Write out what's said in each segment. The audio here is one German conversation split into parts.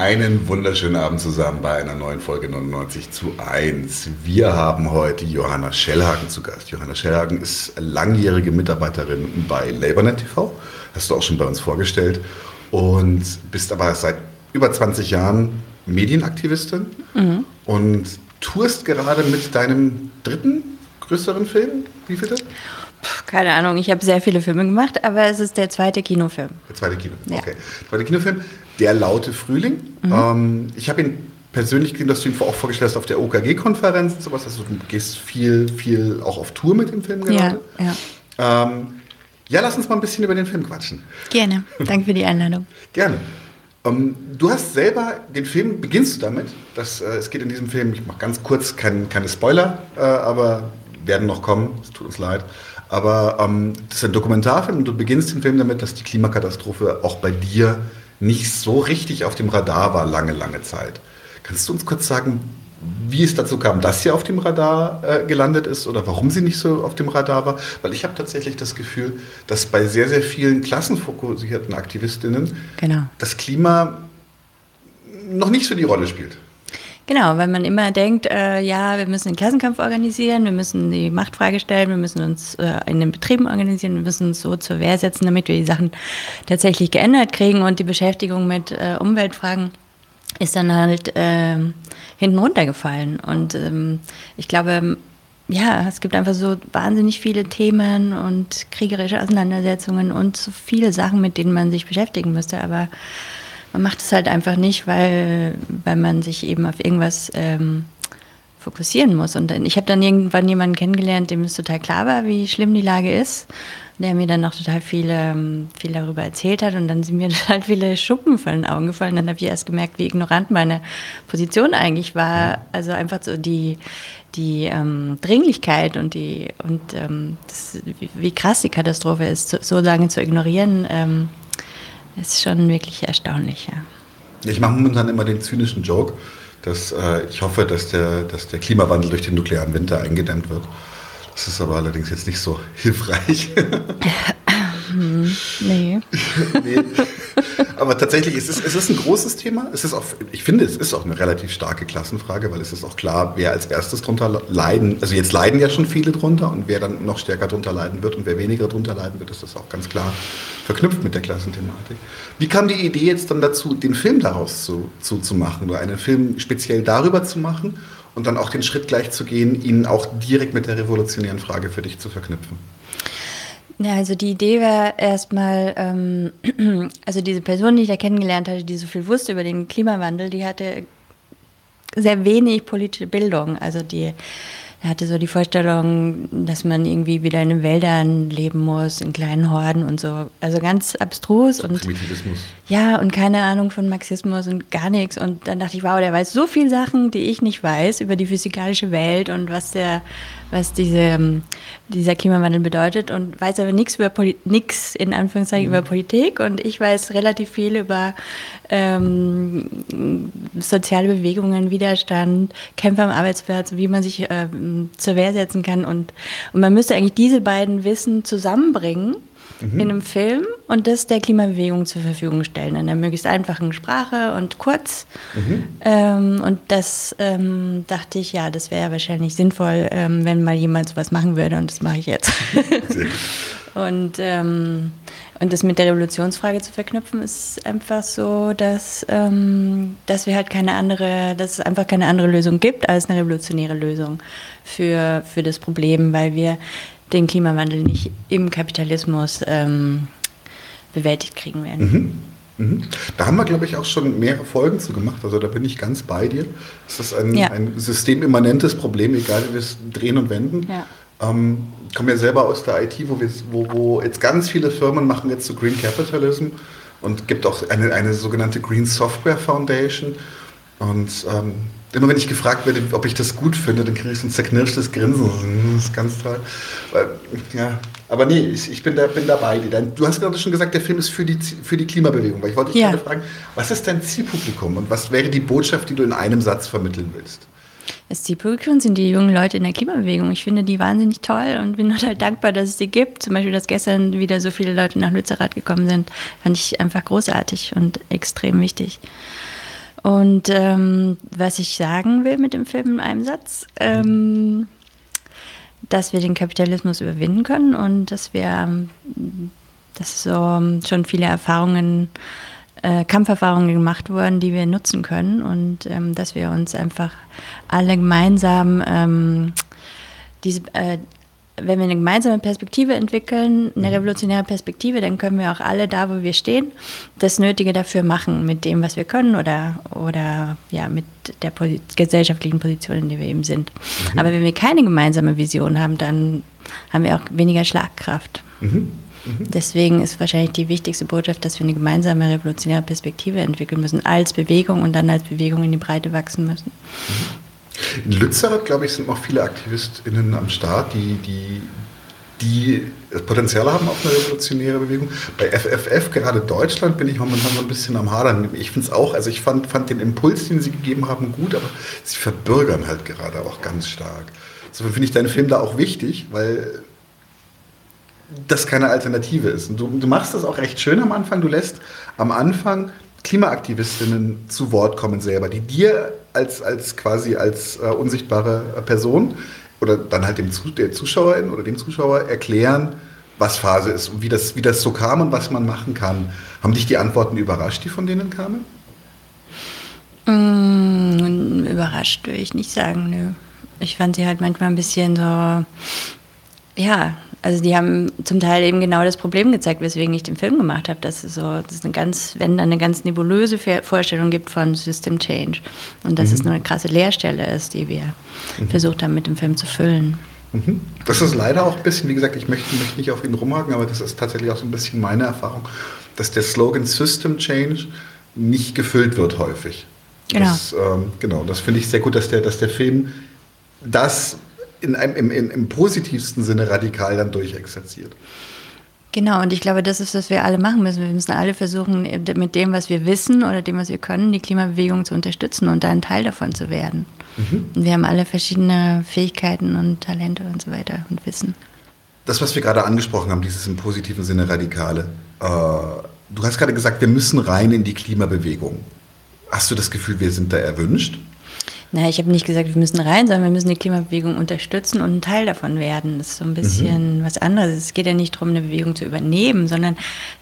Einen wunderschönen Abend zusammen bei einer neuen Folge 99 zu 1. Wir haben heute Johanna Schellhagen zu Gast. Johanna Schellhagen ist langjährige Mitarbeiterin bei LabourNet TV. Hast du auch schon bei uns vorgestellt. Und bist aber seit über 20 Jahren Medienaktivistin mhm. und tourst gerade mit deinem dritten größeren Film. Wie viel das? Keine Ahnung, ich habe sehr viele Filme gemacht, aber es ist der zweite Kinofilm. Der zweite Kinofilm, ja. okay. Der zweite Kinofilm, Der laute Frühling. Mhm. Ähm, ich habe ihn persönlich gesehen, dass du ihn auch vorgestellt hast auf der OKG-Konferenz und sowas. Also du gehst viel, viel auch auf Tour mit dem Film gerade. Ja, ja. Ähm, ja, lass uns mal ein bisschen über den Film quatschen. Gerne. Danke für die Einladung. Gerne. Ähm, du hast selber den Film, beginnst du damit, dass äh, es geht in diesem Film, ich mache ganz kurz kein, keine Spoiler, äh, aber werden noch kommen, es tut uns leid. Aber ähm, das ist ein Dokumentarfilm und du beginnst den Film damit, dass die Klimakatastrophe auch bei dir nicht so richtig auf dem Radar war, lange, lange Zeit. Kannst du uns kurz sagen, wie es dazu kam, dass sie auf dem Radar äh, gelandet ist oder warum sie nicht so auf dem Radar war? Weil ich habe tatsächlich das Gefühl, dass bei sehr, sehr vielen klassenfokussierten Aktivistinnen genau. das Klima noch nicht so die Rolle spielt. Genau, weil man immer denkt, äh, ja, wir müssen den Klassenkampf organisieren, wir müssen die Machtfrage stellen, wir müssen uns äh, in den Betrieben organisieren, wir müssen uns so zur Wehr setzen, damit wir die Sachen tatsächlich geändert kriegen und die Beschäftigung mit äh, Umweltfragen ist dann halt äh, hinten runtergefallen. Und ähm, ich glaube, ja, es gibt einfach so wahnsinnig viele Themen und kriegerische Auseinandersetzungen und so viele Sachen, mit denen man sich beschäftigen müsste, aber man macht es halt einfach nicht, weil, weil man sich eben auf irgendwas ähm, fokussieren muss. Und ich habe dann irgendwann jemanden kennengelernt, dem es total klar war, wie schlimm die Lage ist, der mir dann noch total viel, ähm, viel darüber erzählt hat. Und dann sind mir total viele Schuppen von den Augen gefallen. Dann habe ich erst gemerkt, wie ignorant meine Position eigentlich war. Also einfach so die, die ähm, Dringlichkeit und, die, und ähm, das, wie, wie, krass die Katastrophe ist, so, so lange zu ignorieren. Ähm, ist schon wirklich erstaunlich, ja. Ich mache momentan immer den zynischen Joke, dass äh, ich hoffe, dass der, dass der Klimawandel durch den nuklearen Winter eingedämmt wird. Das ist aber allerdings jetzt nicht so hilfreich. Hm, nee. nee. Aber tatsächlich, es ist, es ist ein großes Thema. Es ist auch, ich finde, es ist auch eine relativ starke Klassenfrage, weil es ist auch klar, wer als erstes drunter leiden, also jetzt leiden ja schon viele drunter und wer dann noch stärker drunter leiden wird und wer weniger drunter leiden wird, ist das auch ganz klar verknüpft mit der Klassenthematik. Wie kam die Idee jetzt dann dazu, den Film daraus zu, zu, zu machen oder einen Film speziell darüber zu machen und dann auch den Schritt gleich zu gehen, ihn auch direkt mit der revolutionären Frage für dich zu verknüpfen? Ja, also die Idee war erstmal, ähm, also diese Person, die ich da kennengelernt hatte, die so viel wusste über den Klimawandel, die hatte sehr wenig politische Bildung. Also die hatte so die Vorstellung, dass man irgendwie wieder in den Wäldern leben muss, in kleinen Horden und so. Also ganz abstrus und ja und keine Ahnung von Marxismus und gar nichts. Und dann dachte ich, wow, der weiß so viele Sachen, die ich nicht weiß über die physikalische Welt und was der, was diese, ähm, dieser Klimawandel bedeutet und weiß aber nichts über nichts in Anführungszeichen mhm. über Politik. Und ich weiß relativ viel über ähm, soziale Bewegungen, Widerstand, Kämpfe am Arbeitsplatz, wie man sich ähm, zur Wehr setzen kann. Und, und man müsste eigentlich diese beiden Wissen zusammenbringen mhm. in einem Film und das der Klimabewegung zur Verfügung stellen. In einer möglichst einfachen Sprache und kurz. Mhm. Ähm, und das ähm, dachte ich, ja, das wäre wahrscheinlich sinnvoll, ähm, wenn mal jemand sowas machen würde. Und das mache ich jetzt. und ähm, und das mit der Revolutionsfrage zu verknüpfen, ist einfach so, dass, ähm, dass wir halt keine andere, dass es einfach keine andere Lösung gibt als eine revolutionäre Lösung für, für das Problem, weil wir den Klimawandel nicht im Kapitalismus ähm, bewältigt kriegen werden. Mhm. Mhm. Da haben wir, glaube ich, auch schon mehrere Folgen zu gemacht. Also da bin ich ganz bei dir. Es ist ein, ja. ein systemimmanentes Problem, egal wie wir es drehen und wenden. Ja. Ähm, ich komme ja selber aus der IT, wo, wir, wo, wo jetzt ganz viele Firmen machen jetzt so Green Capitalism und gibt auch eine, eine sogenannte Green Software Foundation. Und ähm, immer wenn ich gefragt werde, ob ich das gut finde, dann kriege ich so ein zerknirschtes Grinsen. Das ist ganz toll. Weil, ja, aber nee, ich, ich bin, da, bin dabei. Du hast gerade schon gesagt, der Film ist für die, für die Klimabewegung. Weil ich wollte dich ja. gerade fragen, was ist dein Zielpublikum und was wäre die Botschaft, die du in einem Satz vermitteln willst? Das Zielpublikum sind die jungen Leute in der Klimabewegung. Ich finde die wahnsinnig toll und bin total dankbar, dass es sie gibt. Zum Beispiel, dass gestern wieder so viele Leute nach Lützerath gekommen sind, fand ich einfach großartig und extrem wichtig. Und ähm, was ich sagen will mit dem Film in einem Satz, ähm, dass wir den Kapitalismus überwinden können und dass wir, ähm, dass so ähm, schon viele Erfahrungen, äh, Kampferfahrungen gemacht wurden, die wir nutzen können und ähm, dass wir uns einfach alle gemeinsam ähm, diese, äh, wenn wir eine gemeinsame Perspektive entwickeln, eine mhm. revolutionäre Perspektive, dann können wir auch alle da, wo wir stehen, das Nötige dafür machen mit dem, was wir können oder, oder ja, mit der Posi gesellschaftlichen Position, in der wir eben sind. Mhm. Aber wenn wir keine gemeinsame Vision haben, dann haben wir auch weniger Schlagkraft. Mhm. Mhm. Deswegen ist wahrscheinlich die wichtigste Botschaft, dass wir eine gemeinsame revolutionäre Perspektive entwickeln müssen, als Bewegung und dann als Bewegung in die Breite wachsen müssen. In Lützerath, glaube ich, sind noch viele AktivistInnen am Start, die, die, die Potenzial haben auf eine revolutionäre Bewegung. Bei FFF, gerade Deutschland, bin ich momentan so ein bisschen am Hadern. Ich finde es auch, also ich fand, fand den Impuls, den sie gegeben haben, gut, aber sie verbürgern halt gerade auch ganz stark. Insofern finde ich deinen Film da auch wichtig, weil das keine Alternative ist. Und du, du machst das auch recht schön am Anfang. Du lässt am Anfang Klimaaktivistinnen zu Wort kommen selber, die dir als, als quasi als äh, unsichtbare Person oder dann halt dem der Zuschauerin oder dem Zuschauer erklären, was Phase ist und wie das, wie das so kam und was man machen kann. Haben dich die Antworten überrascht, die von denen kamen? Mm, überrascht würde ich nicht sagen, nö. Ich fand sie halt manchmal ein bisschen so, ja, also die haben zum Teil eben genau das Problem gezeigt, weswegen ich den Film gemacht habe, dass es so, dass es eine ganz, wenn dann eine ganz nebulöse Vorstellung gibt von System Change und dass mhm. es nur eine krasse Leerstelle ist, die wir mhm. versucht haben mit dem Film zu füllen. Mhm. Das ist leider auch ein bisschen, wie gesagt, ich möchte, möchte nicht auf ihn rumhaken, aber das ist tatsächlich auch so ein bisschen meine Erfahrung, dass der Slogan System Change nicht gefüllt wird häufig. Genau. Das, ähm, genau, das finde ich sehr gut, dass der, dass der Film das in einem, im, im, im positivsten Sinne radikal dann durchexerziert. Genau, und ich glaube, das ist, was wir alle machen müssen. Wir müssen alle versuchen, mit dem, was wir wissen oder dem, was wir können, die Klimabewegung zu unterstützen und da ein Teil davon zu werden. Mhm. Und wir haben alle verschiedene Fähigkeiten und Talente und so weiter und Wissen. Das, was wir gerade angesprochen haben, dieses im positiven Sinne Radikale. Äh, du hast gerade gesagt, wir müssen rein in die Klimabewegung. Hast du das Gefühl, wir sind da erwünscht? Na, ich habe nicht gesagt, wir müssen rein, sondern wir müssen die Klimabewegung unterstützen und ein Teil davon werden. Das ist so ein bisschen mhm. was anderes. Es geht ja nicht darum, eine Bewegung zu übernehmen, sondern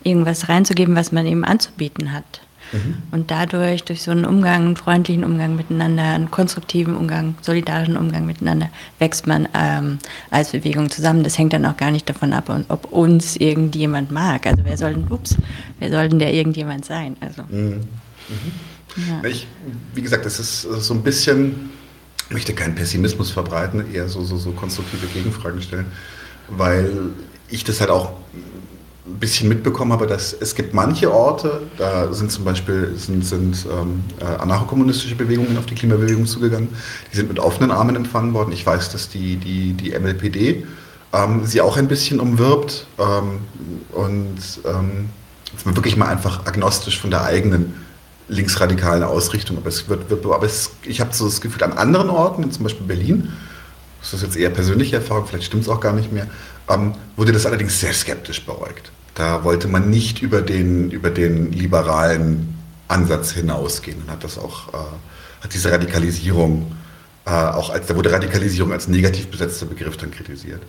irgendwas reinzugeben, was man eben anzubieten hat. Mhm. Und dadurch, durch so einen Umgang, einen freundlichen Umgang miteinander, einen konstruktiven Umgang, solidarischen Umgang miteinander, wächst man ähm, als Bewegung zusammen. Das hängt dann auch gar nicht davon ab, ob uns irgendjemand mag. Also wer soll denn, ups, wer soll denn der irgendjemand sein? Also. Mhm. Ja. Ich, wie gesagt, das ist so ein bisschen, ich möchte keinen Pessimismus verbreiten, eher so, so, so konstruktive Gegenfragen stellen, weil ich das halt auch ein bisschen mitbekommen habe, dass es gibt manche Orte, da sind zum Beispiel sind, sind ähm, äh, anarchokommunistische Bewegungen auf die Klimabewegung zugegangen, die sind mit offenen Armen empfangen worden. Ich weiß, dass die, die, die MLPD ähm, sie auch ein bisschen umwirbt ähm, und ähm, wirklich mal einfach agnostisch von der eigenen linksradikalen Ausrichtung. Aber es wird, wird aber es, ich habe so das Gefühl, an anderen Orten, zum Beispiel Berlin, das ist jetzt eher persönliche Erfahrung, vielleicht stimmt es auch gar nicht mehr, ähm, wurde das allerdings sehr skeptisch beäugt. Da wollte man nicht über den, über den liberalen Ansatz hinausgehen und hat das auch, äh, hat diese Radikalisierung äh, auch als, da wurde Radikalisierung als negativ besetzter Begriff dann kritisiert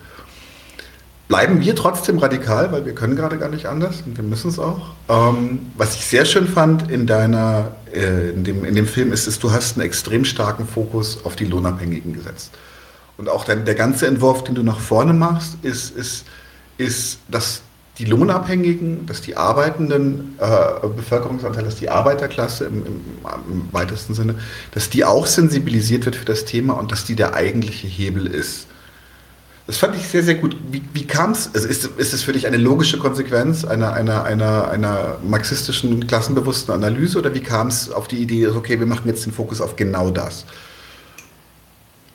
bleiben wir trotzdem radikal, weil wir können gerade gar nicht anders und wir müssen es auch. Ähm, was ich sehr schön fand in deiner, äh, in, dem, in dem Film ist, ist, du hast einen extrem starken Fokus auf die Lohnabhängigen gesetzt. Und auch dein, der ganze Entwurf, den du nach vorne machst, ist, ist, ist dass die Lohnabhängigen, dass die arbeitenden äh, Bevölkerungsanteil, dass die Arbeiterklasse im, im, im weitesten Sinne, dass die auch sensibilisiert wird für das Thema und dass die der eigentliche Hebel ist das fand ich sehr, sehr gut. Wie, wie kam es? Also ist, ist es für dich eine logische Konsequenz einer, einer, einer, einer marxistischen, klassenbewussten Analyse oder wie kam es auf die Idee, okay, wir machen jetzt den Fokus auf genau das?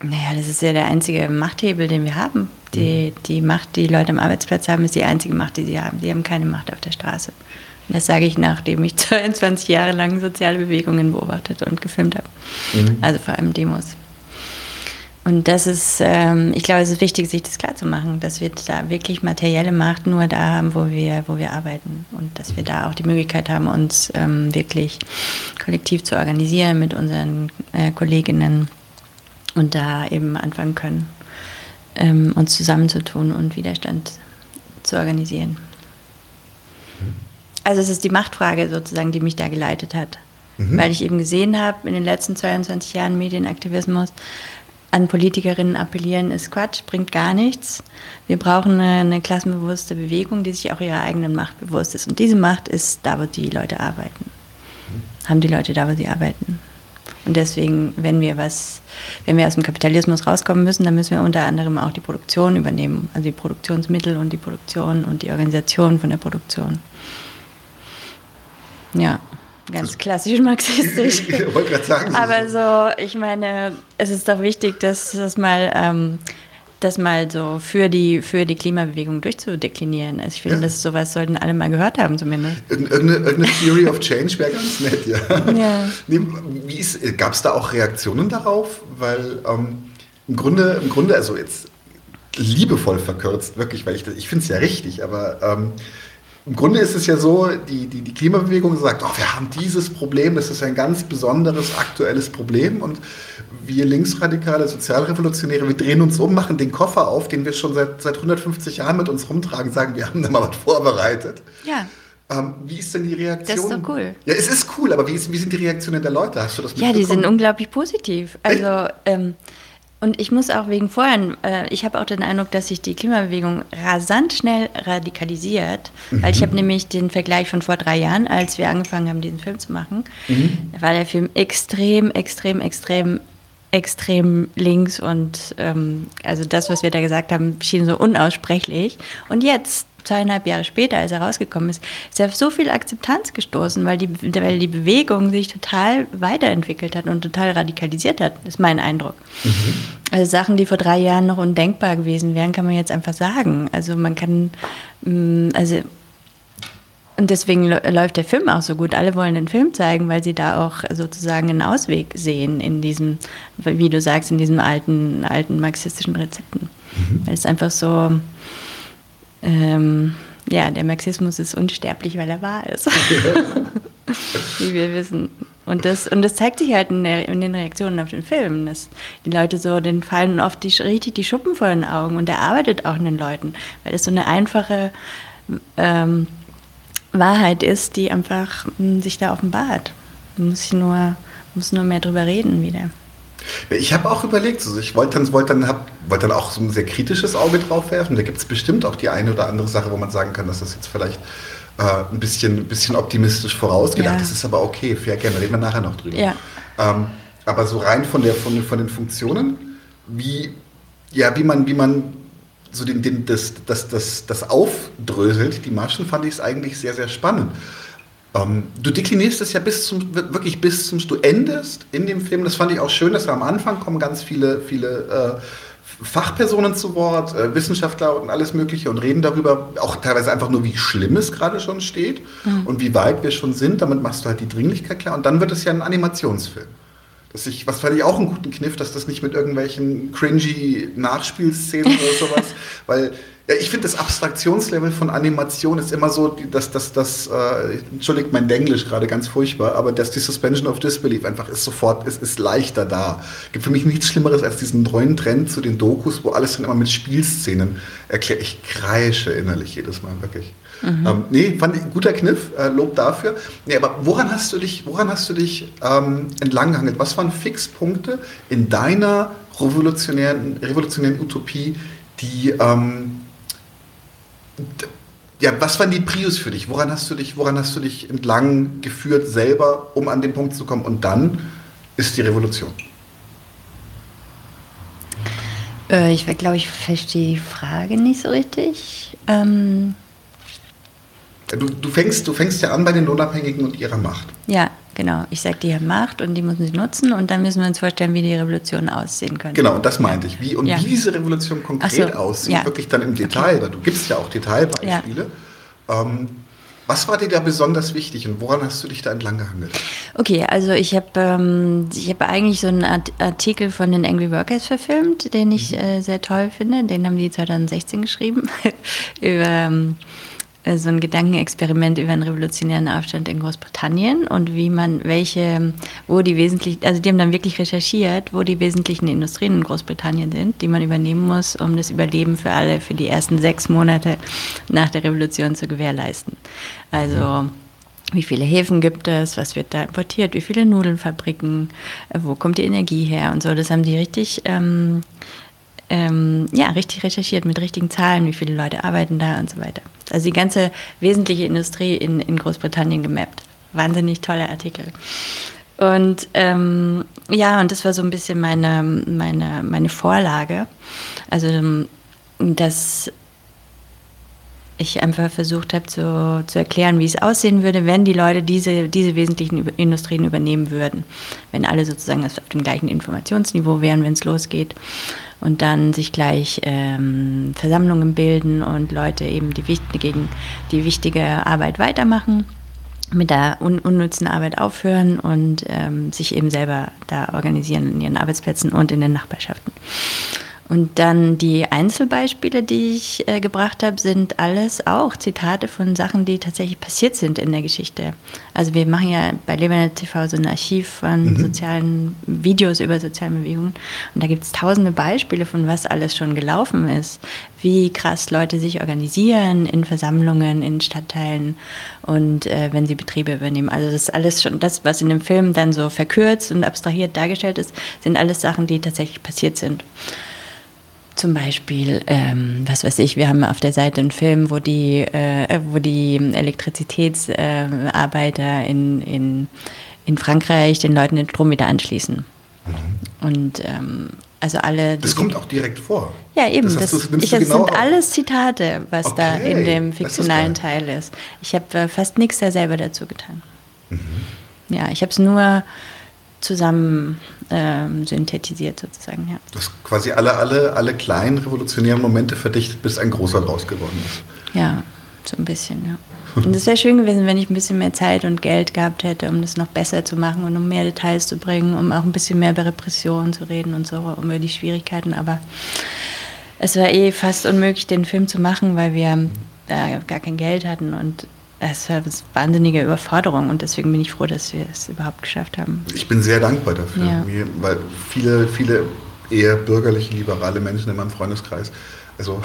Naja, das ist ja der einzige Machthebel, den wir haben. Die, mhm. die Macht, die Leute am Arbeitsplatz haben, ist die einzige Macht, die sie haben. Sie haben keine Macht auf der Straße. Und das sage ich, nachdem ich 22 Jahre lang soziale Bewegungen beobachtet und gefilmt habe. Mhm. Also vor allem Demos. Und das ist, ähm, ich glaube, es ist wichtig, sich das klarzumachen, dass wir da wirklich materielle Macht nur da haben, wo wir, wo wir arbeiten. Und dass wir da auch die Möglichkeit haben, uns ähm, wirklich kollektiv zu organisieren mit unseren äh, Kolleginnen und da eben anfangen können, ähm, uns zusammenzutun und Widerstand zu organisieren. Also es ist die Machtfrage sozusagen, die mich da geleitet hat. Mhm. Weil ich eben gesehen habe, in den letzten 22 Jahren Medienaktivismus, an Politikerinnen appellieren ist Quatsch, bringt gar nichts. Wir brauchen eine, eine, klassenbewusste Bewegung, die sich auch ihrer eigenen Macht bewusst ist. Und diese Macht ist da, wo die Leute arbeiten. Haben die Leute da, wo sie arbeiten. Und deswegen, wenn wir was, wenn wir aus dem Kapitalismus rauskommen müssen, dann müssen wir unter anderem auch die Produktion übernehmen. Also die Produktionsmittel und die Produktion und die Organisation von der Produktion. Ja. Ganz klassisch marxistisch. ich wollte gerade sagen. Aber so, ich meine, es ist doch wichtig, dass das mal, ähm, das mal so für die, für die Klimabewegung durchzudeklinieren. Also ich finde, ja. dass sowas sollten alle mal gehört haben zumindest. Irgendeine Theory of Change wäre ganz nett, ja. ja. Nee, Gab es da auch Reaktionen darauf? Weil ähm, im, Grunde, im Grunde, also jetzt liebevoll verkürzt, wirklich, weil ich, ich finde es ja richtig, aber ähm, im Grunde ist es ja so, die, die, die Klimabewegung sagt, oh, wir haben dieses Problem, das ist ein ganz besonderes, aktuelles Problem und wir linksradikale Sozialrevolutionäre, wir drehen uns um, machen den Koffer auf, den wir schon seit, seit 150 Jahren mit uns rumtragen, sagen, wir haben da mal was vorbereitet. Ja. Ähm, wie ist denn die Reaktion? Das ist doch cool. Ja, es ist cool, aber wie, ist, wie sind die Reaktionen der Leute? Hast du das Ja, die sind unglaublich positiv. Also, ähm, und ich muss auch wegen vorhin, äh, ich habe auch den Eindruck, dass sich die Klimabewegung rasant schnell radikalisiert, mhm. weil ich habe nämlich den Vergleich von vor drei Jahren, als wir angefangen haben, diesen Film zu machen, mhm. da war der Film extrem, extrem, extrem, extrem links und ähm, also das, was wir da gesagt haben, schien so unaussprechlich. Und jetzt zweieinhalb Jahre später, als er rausgekommen ist, ist er auf so viel Akzeptanz gestoßen, weil die, weil die Bewegung sich total weiterentwickelt hat und total radikalisiert hat, ist mein Eindruck. Mhm. Also Sachen, die vor drei Jahren noch undenkbar gewesen wären, kann man jetzt einfach sagen. Also man kann, mm, also und deswegen läuft der Film auch so gut. Alle wollen den Film zeigen, weil sie da auch sozusagen einen Ausweg sehen in diesem, wie du sagst, in diesen alten, alten marxistischen Rezepten. Mhm. Weil es einfach so, ähm, ja, der Marxismus ist unsterblich, weil er wahr ist. Wie wir wissen. Und das, und das zeigt sich halt in, der, in den Reaktionen auf den Film. Dass die Leute so, den fallen oft die, richtig die Schuppen vor den Augen und er arbeitet auch in den Leuten, weil es so eine einfache ähm, Wahrheit ist, die einfach m, hm, sich da offenbart. Man muss nur, muss nur mehr drüber reden wieder. Ich habe auch überlegt, also ich wollte dann, wollte, dann, wollte dann auch so ein sehr kritisches Auge drauf werfen. Da gibt es bestimmt auch die eine oder andere Sache, wo man sagen kann, dass das jetzt vielleicht äh, ein, bisschen, ein bisschen optimistisch vorausgedacht ja. ist. Das ist aber okay, fair gerne, reden wir nachher noch drüber. Ja. Ähm, aber so rein von, der, von, von den Funktionen, wie, ja, wie man, wie man so den, den, das, das, das, das aufdröselt, die Maschen, fand ich es eigentlich sehr, sehr spannend. Ähm, du deklinierst es ja bis zum, wirklich bis zum, du endest in dem Film, das fand ich auch schön, dass wir am Anfang kommen ganz viele, viele äh, Fachpersonen zu Wort, äh, Wissenschaftler und alles Mögliche und reden darüber, auch teilweise einfach nur, wie schlimm es gerade schon steht mhm. und wie weit wir schon sind. Damit machst du halt die Dringlichkeit klar. Und dann wird es ja ein Animationsfilm. Das ich, was fand ich auch einen guten Kniff, dass das nicht mit irgendwelchen cringy Nachspielszenen oder sowas, weil ja, ich finde, das Abstraktionslevel von Animation ist immer so, dass das, das, äh, entschuldigt mein Englisch gerade ganz furchtbar, aber dass die Suspension of Disbelief einfach ist sofort, ist, ist leichter da. Gibt für mich nichts Schlimmeres als diesen neuen Trend zu den Dokus, wo alles dann immer mit Spielszenen erklärt. Ich kreische innerlich jedes Mal, wirklich. Mhm. Ähm, nee, fand ich guter Kniff, äh, Lob dafür. Nee, aber woran hast du dich, woran hast du dich ähm, entlanggehangelt? Was waren Fixpunkte in deiner revolutionären, revolutionären Utopie, die ähm, ja, was waren die Prius für dich? Woran hast du dich, woran hast du dich entlang geführt selber, um an den Punkt zu kommen? Und dann ist die Revolution. Äh, ich glaube, ich verstehe die Frage nicht so richtig. Ähm du, du, fängst, du fängst ja an bei den Lohnabhängigen und ihrer Macht. Ja. Genau, ich sage, die haben Macht und die müssen sie nutzen und dann müssen wir uns vorstellen, wie die Revolution aussehen könnte. Genau, und das meinte ich. Wie, und ja. wie diese Revolution konkret so, aussieht, ja. wirklich dann im Detail, okay. weil du gibst ja auch Detailbeispiele. Ja. Ähm, Was war dir da besonders wichtig und woran hast du dich da entlang gehangelt? Okay, also ich habe ähm, hab eigentlich so einen Artikel von den Angry Workers verfilmt, den ich mhm. äh, sehr toll finde. Den haben die 2016 geschrieben über ähm, äh, so ein Gedankenexperiment über einen revolutionären Aufstand in Großbritannien und wie man welche, wo die wesentlichen, also die haben dann wirklich recherchiert, wo die wesentlichen Industrien in Großbritannien sind, die man übernehmen muss, um das Überleben für alle für die ersten sechs Monate nach der Revolution zu gewährleisten. Also wie viele Häfen gibt es, was wird da importiert, wie viele Nudelnfabriken, äh, wo kommt die Energie her und so. Das haben die richtig ähm, ähm, ja, richtig recherchiert mit richtigen Zahlen, wie viele Leute arbeiten da und so weiter. Also die ganze wesentliche Industrie in, in Großbritannien gemappt. Wahnsinnig toller Artikel. Und ähm, ja, und das war so ein bisschen meine, meine, meine Vorlage. Also, dass ich einfach versucht habe zu, zu erklären, wie es aussehen würde, wenn die Leute diese, diese wesentlichen Industrien übernehmen würden. Wenn alle sozusagen auf dem gleichen Informationsniveau wären, wenn es losgeht und dann sich gleich ähm, Versammlungen bilden und Leute eben die, gegen die wichtige Arbeit weitermachen, mit der un unnützen Arbeit aufhören und ähm, sich eben selber da organisieren in ihren Arbeitsplätzen und in den Nachbarschaften. Und dann die Einzelbeispiele, die ich äh, gebracht habe, sind alles auch Zitate von Sachen, die tatsächlich passiert sind in der Geschichte. Also wir machen ja bei Lebanon TV so ein Archiv von mhm. sozialen Videos über soziale Bewegungen. Und da gibt es tausende Beispiele von was alles schon gelaufen ist. Wie krass Leute sich organisieren in Versammlungen, in Stadtteilen und äh, wenn sie Betriebe übernehmen. Also das ist alles schon, das, was in dem Film dann so verkürzt und abstrahiert dargestellt ist, sind alles Sachen, die tatsächlich passiert sind. Zum Beispiel, ähm, was weiß ich, wir haben auf der Seite einen Film, wo die, äh, wo die Elektrizitätsarbeiter äh, in, in, in Frankreich den Leuten den Strom wieder anschließen. Mhm. Und ähm, also alle. Das kommt auch direkt vor. Ja, eben. Das, das, ich, das genau sind alles Zitate, was okay, da in dem fiktionalen ist Teil ist. Ich habe äh, fast nichts da selber dazu getan. Mhm. Ja, ich habe es nur zusammen ähm, synthetisiert sozusagen. Ja. Du hast quasi alle, alle, alle kleinen revolutionären Momente verdichtet, bis ein großer draus geworden ist. Ja, so ein bisschen, ja. Und es wäre schön gewesen, wenn ich ein bisschen mehr Zeit und Geld gehabt hätte, um das noch besser zu machen und um mehr Details zu bringen, um auch ein bisschen mehr über Repression zu reden und so, um über die Schwierigkeiten. Aber es war eh fast unmöglich, den Film zu machen, weil wir da gar kein Geld hatten und es war eine wahnsinnige Überforderung und deswegen bin ich froh, dass wir es überhaupt geschafft haben. Ich bin sehr dankbar dafür, ja. weil viele, viele eher bürgerliche, liberale Menschen in meinem Freundeskreis, also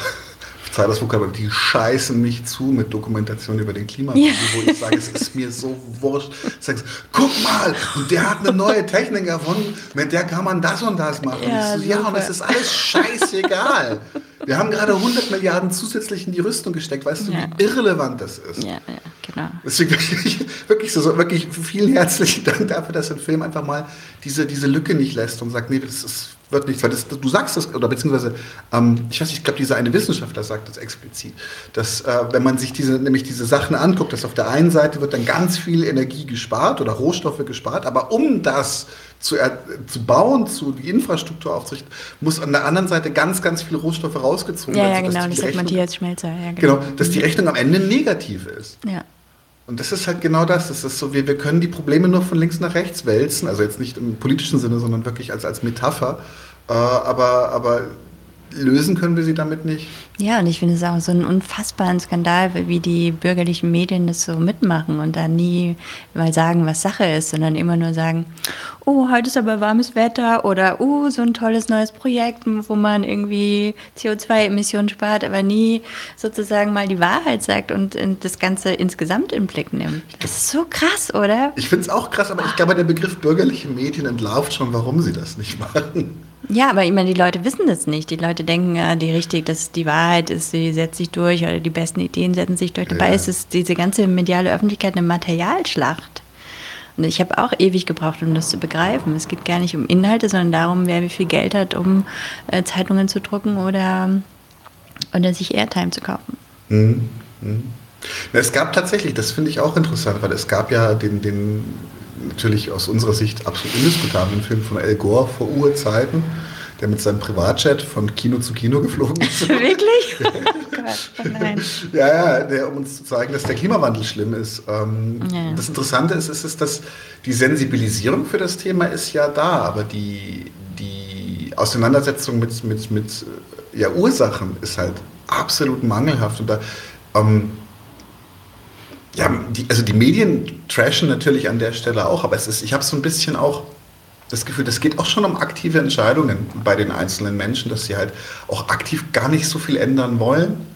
Vokabular, die scheißen mich zu mit Dokumentation über den Klimawandel, ja. wo ich sage, es ist mir so wurscht. Sagst, guck mal, der hat eine neue Technik erfunden, mit der kann man das und das machen. Ja, und ich so, ja und es ist alles scheißegal. Wir haben gerade 100 Milliarden zusätzlich in die Rüstung gesteckt. Weißt du, ja. wie irrelevant das ist? Ja, ja, genau. Deswegen wirklich, wirklich, so, wirklich vielen herzlichen Dank dafür, dass ein Film einfach mal diese, diese Lücke nicht lässt und sagt, nee, das ist wird nichts, weil das, du sagst das, oder beziehungsweise, ähm, ich weiß nicht, ich glaube, dieser eine Wissenschaftler sagt das explizit, dass äh, wenn man sich diese, nämlich diese Sachen anguckt, dass auf der einen Seite wird dann ganz viel Energie gespart oder Rohstoffe gespart, aber um das zu, zu bauen, zu die Infrastruktur aufzurichten, muss an der anderen Seite ganz, ganz viele Rohstoffe rausgezogen werden. Ja, ja, genau, das sagt Matthias Schmelzer. Ja, genau. genau, dass die Rechnung am Ende negativ ist. Ja. Und das ist halt genau das. Das ist so, wir, wir können die Probleme nur von links nach rechts wälzen, also jetzt nicht im politischen Sinne, sondern wirklich als, als Metapher. Äh, aber, aber lösen können wir sie damit nicht. Ja, und ich finde es auch so einen unfassbaren Skandal, wie die bürgerlichen Medien das so mitmachen und da nie mal sagen, was Sache ist, sondern immer nur sagen, oh, heute ist aber warmes Wetter oder oh, so ein tolles neues Projekt, wo man irgendwie CO2-Emissionen spart, aber nie sozusagen mal die Wahrheit sagt und, das Ganze insgesamt in Blick nimmt. Das ist so krass, oder? Ich finde es auch krass, aber ich glaube, der Begriff bürgerliche Medien entlarvt schon, warum sie das nicht machen. Ja, aber ich meine, die Leute wissen das nicht. Die Leute denken, die richtig, dass die Wahrheit ist, sie setzt sich durch oder die besten Ideen setzen sich durch. Dabei ja. ist es diese ganze mediale Öffentlichkeit eine Materialschlacht. Und ich habe auch ewig gebraucht, um das zu begreifen. Es geht gar nicht um Inhalte, sondern darum, wer wie viel Geld hat, um äh, Zeitungen zu drucken oder, oder sich Airtime zu kaufen. Mhm. Mhm. Es gab tatsächlich, das finde ich auch interessant, weil es gab ja den, den natürlich aus unserer Sicht absolut indiskutablen Film von Al Gore vor Urzeiten, der mit seinem Privatjet von Kino zu Kino geflogen ist. Wirklich? oh oh nein. Ja, ja, der, um uns zu zeigen, dass der Klimawandel schlimm ist. Ähm, ja. Das Interessante ist, ist, ist, dass die Sensibilisierung für das Thema ist ja da, aber die, die Auseinandersetzung mit, mit, mit ja, Ursachen ist halt absolut mangelhaft. Und da, ähm, ja, die, also die Medien trashen natürlich an der Stelle auch, aber es ist, ich habe so ein bisschen auch das Gefühl, das geht auch schon um aktive Entscheidungen bei den einzelnen Menschen, dass sie halt auch aktiv gar nicht so viel ändern wollen.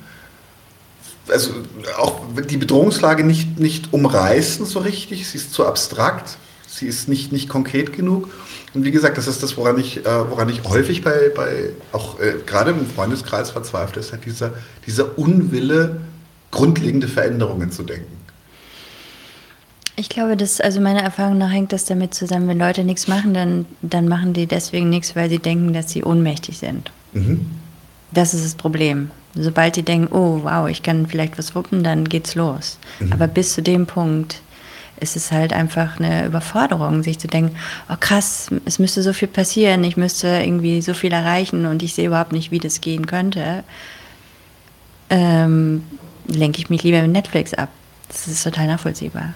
Also auch die Bedrohungslage nicht, nicht umreißen so richtig, sie ist zu abstrakt, sie ist nicht, nicht konkret genug. Und wie gesagt, das ist das, woran ich, äh, woran ich häufig bei, bei auch äh, gerade im Freundeskreis verzweifle, ist halt dieser, dieser Unwille, grundlegende Veränderungen zu denken. Ich glaube, dass, also meiner Erfahrung nach hängt das damit zusammen, wenn Leute nichts machen, dann, dann machen die deswegen nichts, weil sie denken, dass sie ohnmächtig sind. Mhm. Das ist das Problem. Sobald die denken, oh wow, ich kann vielleicht was wuppen, dann geht's los. Mhm. Aber bis zu dem Punkt ist es halt einfach eine Überforderung, sich zu denken, oh krass, es müsste so viel passieren, ich müsste irgendwie so viel erreichen und ich sehe überhaupt nicht, wie das gehen könnte. Ähm, lenke ich mich lieber mit Netflix ab. Das ist total nachvollziehbar.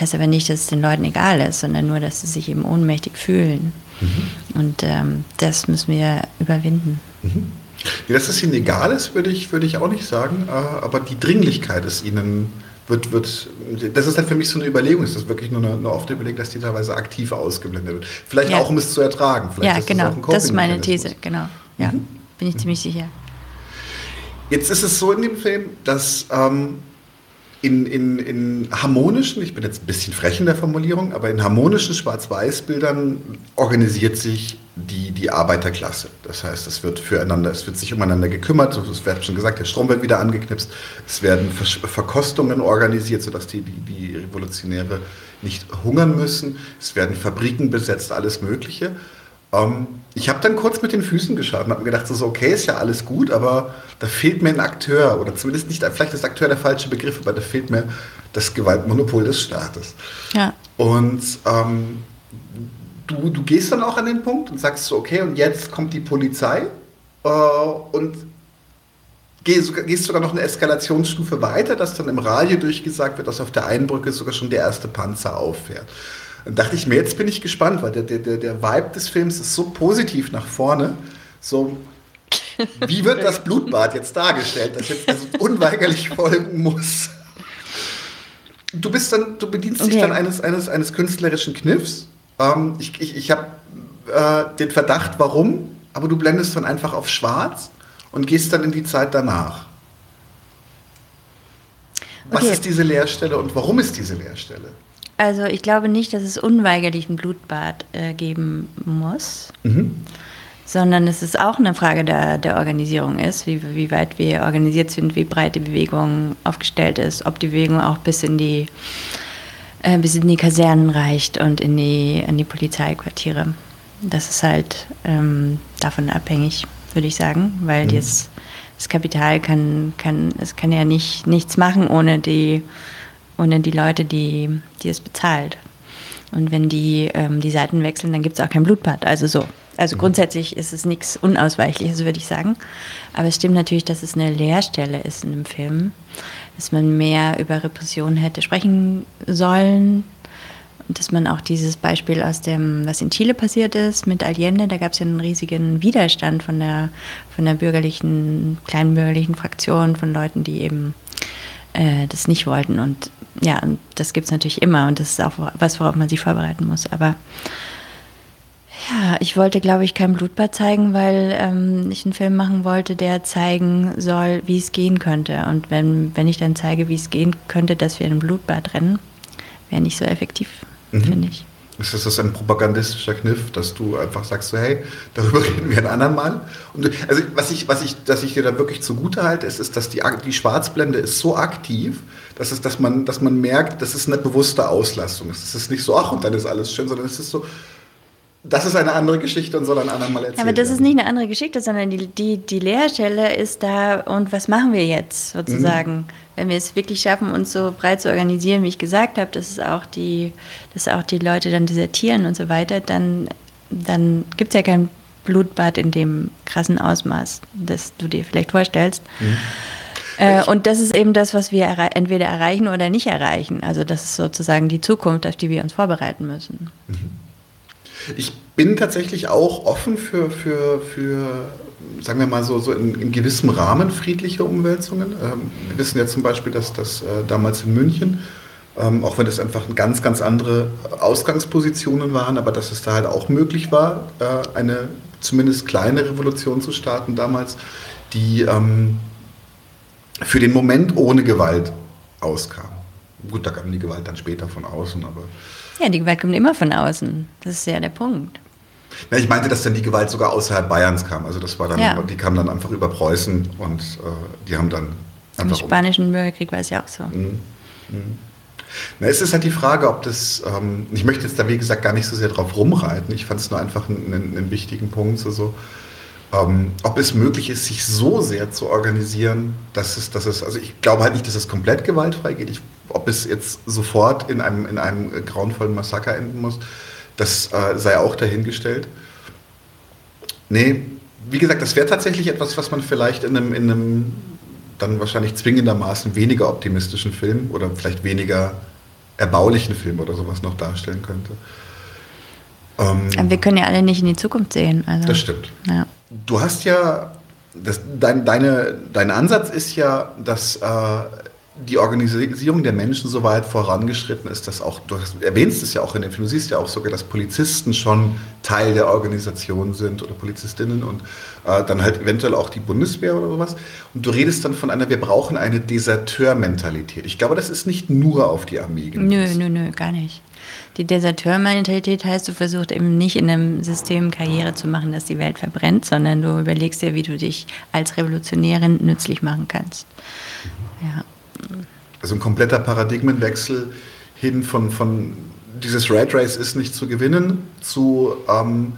Das heißt aber nicht, dass es den Leuten egal ist, sondern nur, dass sie sich eben ohnmächtig fühlen. Mhm. Und ähm, das müssen wir überwinden. Mhm. Dass es ihnen egal ist, würde ich, würde ich auch nicht sagen, äh, aber die Dringlichkeit ist ihnen wird, wird, das ist halt für mich so eine Überlegung, ist das wirklich nur eine, eine offene Überlegung, dass die teilweise aktiv ausgeblendet wird. Vielleicht ja. auch, um es zu ertragen. Vielleicht ja, genau, das, das ist meine These, genau. Ja, mhm. bin ich ziemlich sicher. Jetzt ist es so in dem Film, dass ähm, in, in, in harmonischen, ich bin jetzt ein bisschen frech in der Formulierung, aber in harmonischen Schwarz-Weiß-Bildern organisiert sich die, die Arbeiterklasse. Das heißt, es wird füreinander, es wird sich umeinander gekümmert, es wird schon gesagt, der Strom wird wieder angeknipst, es werden Verkostungen organisiert, sodass die, die, die Revolutionäre nicht hungern müssen, es werden Fabriken besetzt, alles Mögliche. Ähm, ich habe dann kurz mit den Füßen geschaut und habe mir gedacht, so, okay, ist ja alles gut, aber da fehlt mir ein Akteur oder zumindest nicht, vielleicht ist Akteur der falsche Begriff, aber da fehlt mir das Gewaltmonopol des Staates. Ja. Und ähm, du, du gehst dann auch an den Punkt und sagst so, okay, und jetzt kommt die Polizei äh, und gehst, gehst sogar noch eine Eskalationsstufe weiter, dass dann im Radio durchgesagt wird, dass auf der Einbrücke sogar schon der erste Panzer auffährt. Dann dachte ich mir, jetzt bin ich gespannt, weil der, der, der Vibe des Films ist so positiv nach vorne. So, wie wird das Blutbad jetzt dargestellt, das jetzt also unweigerlich folgen muss? Du bist dann, du bedienst okay. dich dann eines, eines, eines künstlerischen Kniffs. Ähm, ich ich, ich habe äh, den Verdacht, warum, aber du blendest dann einfach auf schwarz und gehst dann in die Zeit danach. Was okay. ist diese Leerstelle und warum ist diese Leerstelle? Also ich glaube nicht, dass es unweigerlich ein Blutbad äh, geben muss, mhm. sondern es ist auch eine Frage der, der Organisierung ist, wie, wie weit wir organisiert sind, wie breit die Bewegung aufgestellt ist, ob die Bewegung auch bis in die äh, bis in die Kasernen reicht und in die, in die Polizeiquartiere. Das ist halt ähm, davon abhängig, würde ich sagen, weil mhm. das, das Kapital kann, kann, es kann ja nicht, nichts machen ohne die ohne die Leute, die, die es bezahlt. Und wenn die ähm, die Seiten wechseln, dann gibt es auch kein Blutbad. Also so. Also mhm. grundsätzlich ist es nichts Unausweichliches, würde ich sagen. Aber es stimmt natürlich, dass es eine Leerstelle ist in dem Film, dass man mehr über Repression hätte sprechen sollen. Und dass man auch dieses Beispiel aus dem, was in Chile passiert ist mit Allende, da gab es ja einen riesigen Widerstand von der, von der bürgerlichen, kleinbürgerlichen Fraktion, von Leuten, die eben äh, das nicht wollten. Und ja, und das gibt es natürlich immer und das ist auch was, worauf man sich vorbereiten muss. Aber ja, ich wollte, glaube ich, kein Blutbad zeigen, weil ähm, ich einen Film machen wollte, der zeigen soll, wie es gehen könnte. Und wenn, wenn ich dann zeige, wie es gehen könnte, dass wir in ein Blutbad rennen, wäre nicht so effektiv, mhm. finde ich. Ist das ein propagandistischer Kniff, dass du einfach sagst, so, hey, darüber reden wir ein andermal? Und also was ich, was ich, dass ich dir da wirklich zugute halte, ist, ist, dass die, die Schwarzblende ist so aktiv, dass, es, dass, man, dass man merkt, das ist eine bewusste Auslastung. Es ist nicht so, ach, und dann ist alles schön, sondern es ist so, das ist eine andere Geschichte und soll ein andermal erzählen. aber das ist nicht eine andere Geschichte, sondern die, die, die Leerstelle ist da und was machen wir jetzt sozusagen? Mhm wenn wir es wirklich schaffen, uns so breit zu organisieren, wie ich gesagt habe, dass es auch die, dass auch die Leute dann desertieren und so weiter, dann, dann gibt es ja kein Blutbad in dem krassen Ausmaß, das du dir vielleicht vorstellst. Mhm. Äh, und das ist eben das, was wir erre entweder erreichen oder nicht erreichen. Also das ist sozusagen die Zukunft, auf die wir uns vorbereiten müssen. Mhm. Ich bin tatsächlich auch offen für, für, für sagen wir mal so, so in, in gewissem Rahmen friedliche Umwälzungen. Ähm, wir wissen ja zum Beispiel, dass das äh, damals in München, ähm, auch wenn das einfach ganz, ganz andere Ausgangspositionen waren, aber dass es da halt auch möglich war, äh, eine zumindest kleine Revolution zu starten damals, die ähm, für den Moment ohne Gewalt auskam. Gut, da kam die Gewalt dann später von außen, aber. Ja, die Gewalt kommt immer von außen. Das ist ja der Punkt. Ja, ich meinte, dass dann die Gewalt sogar außerhalb Bayerns kam. Also das war dann, ja. die kam dann einfach über Preußen und äh, die haben dann einfach. Im Spanischen um Bürgerkrieg war es ja auch so. Mhm. Mhm. Na, es ist halt die Frage, ob das, ähm, ich möchte jetzt da wie gesagt gar nicht so sehr drauf rumreiten. Ich fand es nur einfach einen, einen, wichtigen Punkt, so, so ähm, ob es möglich ist, sich so sehr zu organisieren, dass es, dass es, also ich glaube halt nicht, dass es komplett gewaltfrei geht. Ich, ob es jetzt sofort in einem, in einem grauenvollen Massaker enden muss, das äh, sei auch dahingestellt. Nee, wie gesagt, das wäre tatsächlich etwas, was man vielleicht in einem, in einem dann wahrscheinlich zwingendermaßen weniger optimistischen Film oder vielleicht weniger erbaulichen Film oder sowas noch darstellen könnte. Ähm, wir können ja alle nicht in die Zukunft sehen. Also, das stimmt. Ja. Du hast ja, das, dein, deine, dein Ansatz ist ja, dass äh, die Organisierung der Menschen so weit vorangeschritten ist, dass auch, du erwähnst es ja auch in dem Film, du siehst ja auch sogar, dass Polizisten schon Teil der Organisation sind oder Polizistinnen und äh, dann halt eventuell auch die Bundeswehr oder sowas. Und du redest dann von einer, wir brauchen eine Deserteur-Mentalität. Ich glaube, das ist nicht nur auf die Armee gemünzt. Nö, nö, nö, gar nicht. Die Deserteur-Mentalität heißt, du versuchst eben nicht in einem System Karriere zu machen, das die Welt verbrennt, sondern du überlegst dir, wie du dich als Revolutionärin nützlich machen kannst. Ja. Also ein kompletter Paradigmenwechsel hin von, von dieses Red Race ist nicht zu gewinnen, zu ähm,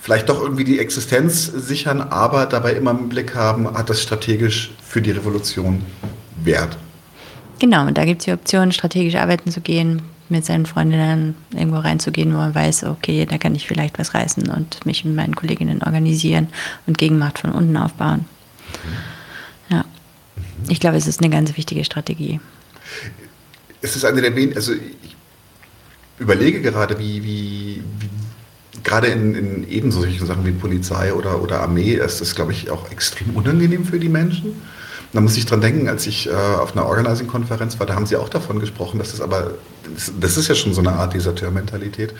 vielleicht doch irgendwie die Existenz sichern, aber dabei immer im Blick haben, hat das strategisch für die Revolution Wert. Genau, und da gibt es die Option, strategisch arbeiten zu gehen, mit seinen Freundinnen irgendwo reinzugehen, wo man weiß, okay, da kann ich vielleicht was reißen und mich mit meinen Kolleginnen organisieren und Gegenmacht von unten aufbauen. Ja, ich glaube, es ist eine ganz wichtige Strategie. Es ist eine der wenigen, also ich überlege gerade, wie, wie, wie gerade in, in ebenso solchen Sachen wie Polizei oder, oder Armee ist das, glaube ich, auch extrem unangenehm für die Menschen. Da muss ich dran denken, als ich äh, auf einer Organizing-Konferenz war, da haben sie auch davon gesprochen, dass es aber, das, das, ist ja schon so eine Art Deserteur-Mentalität,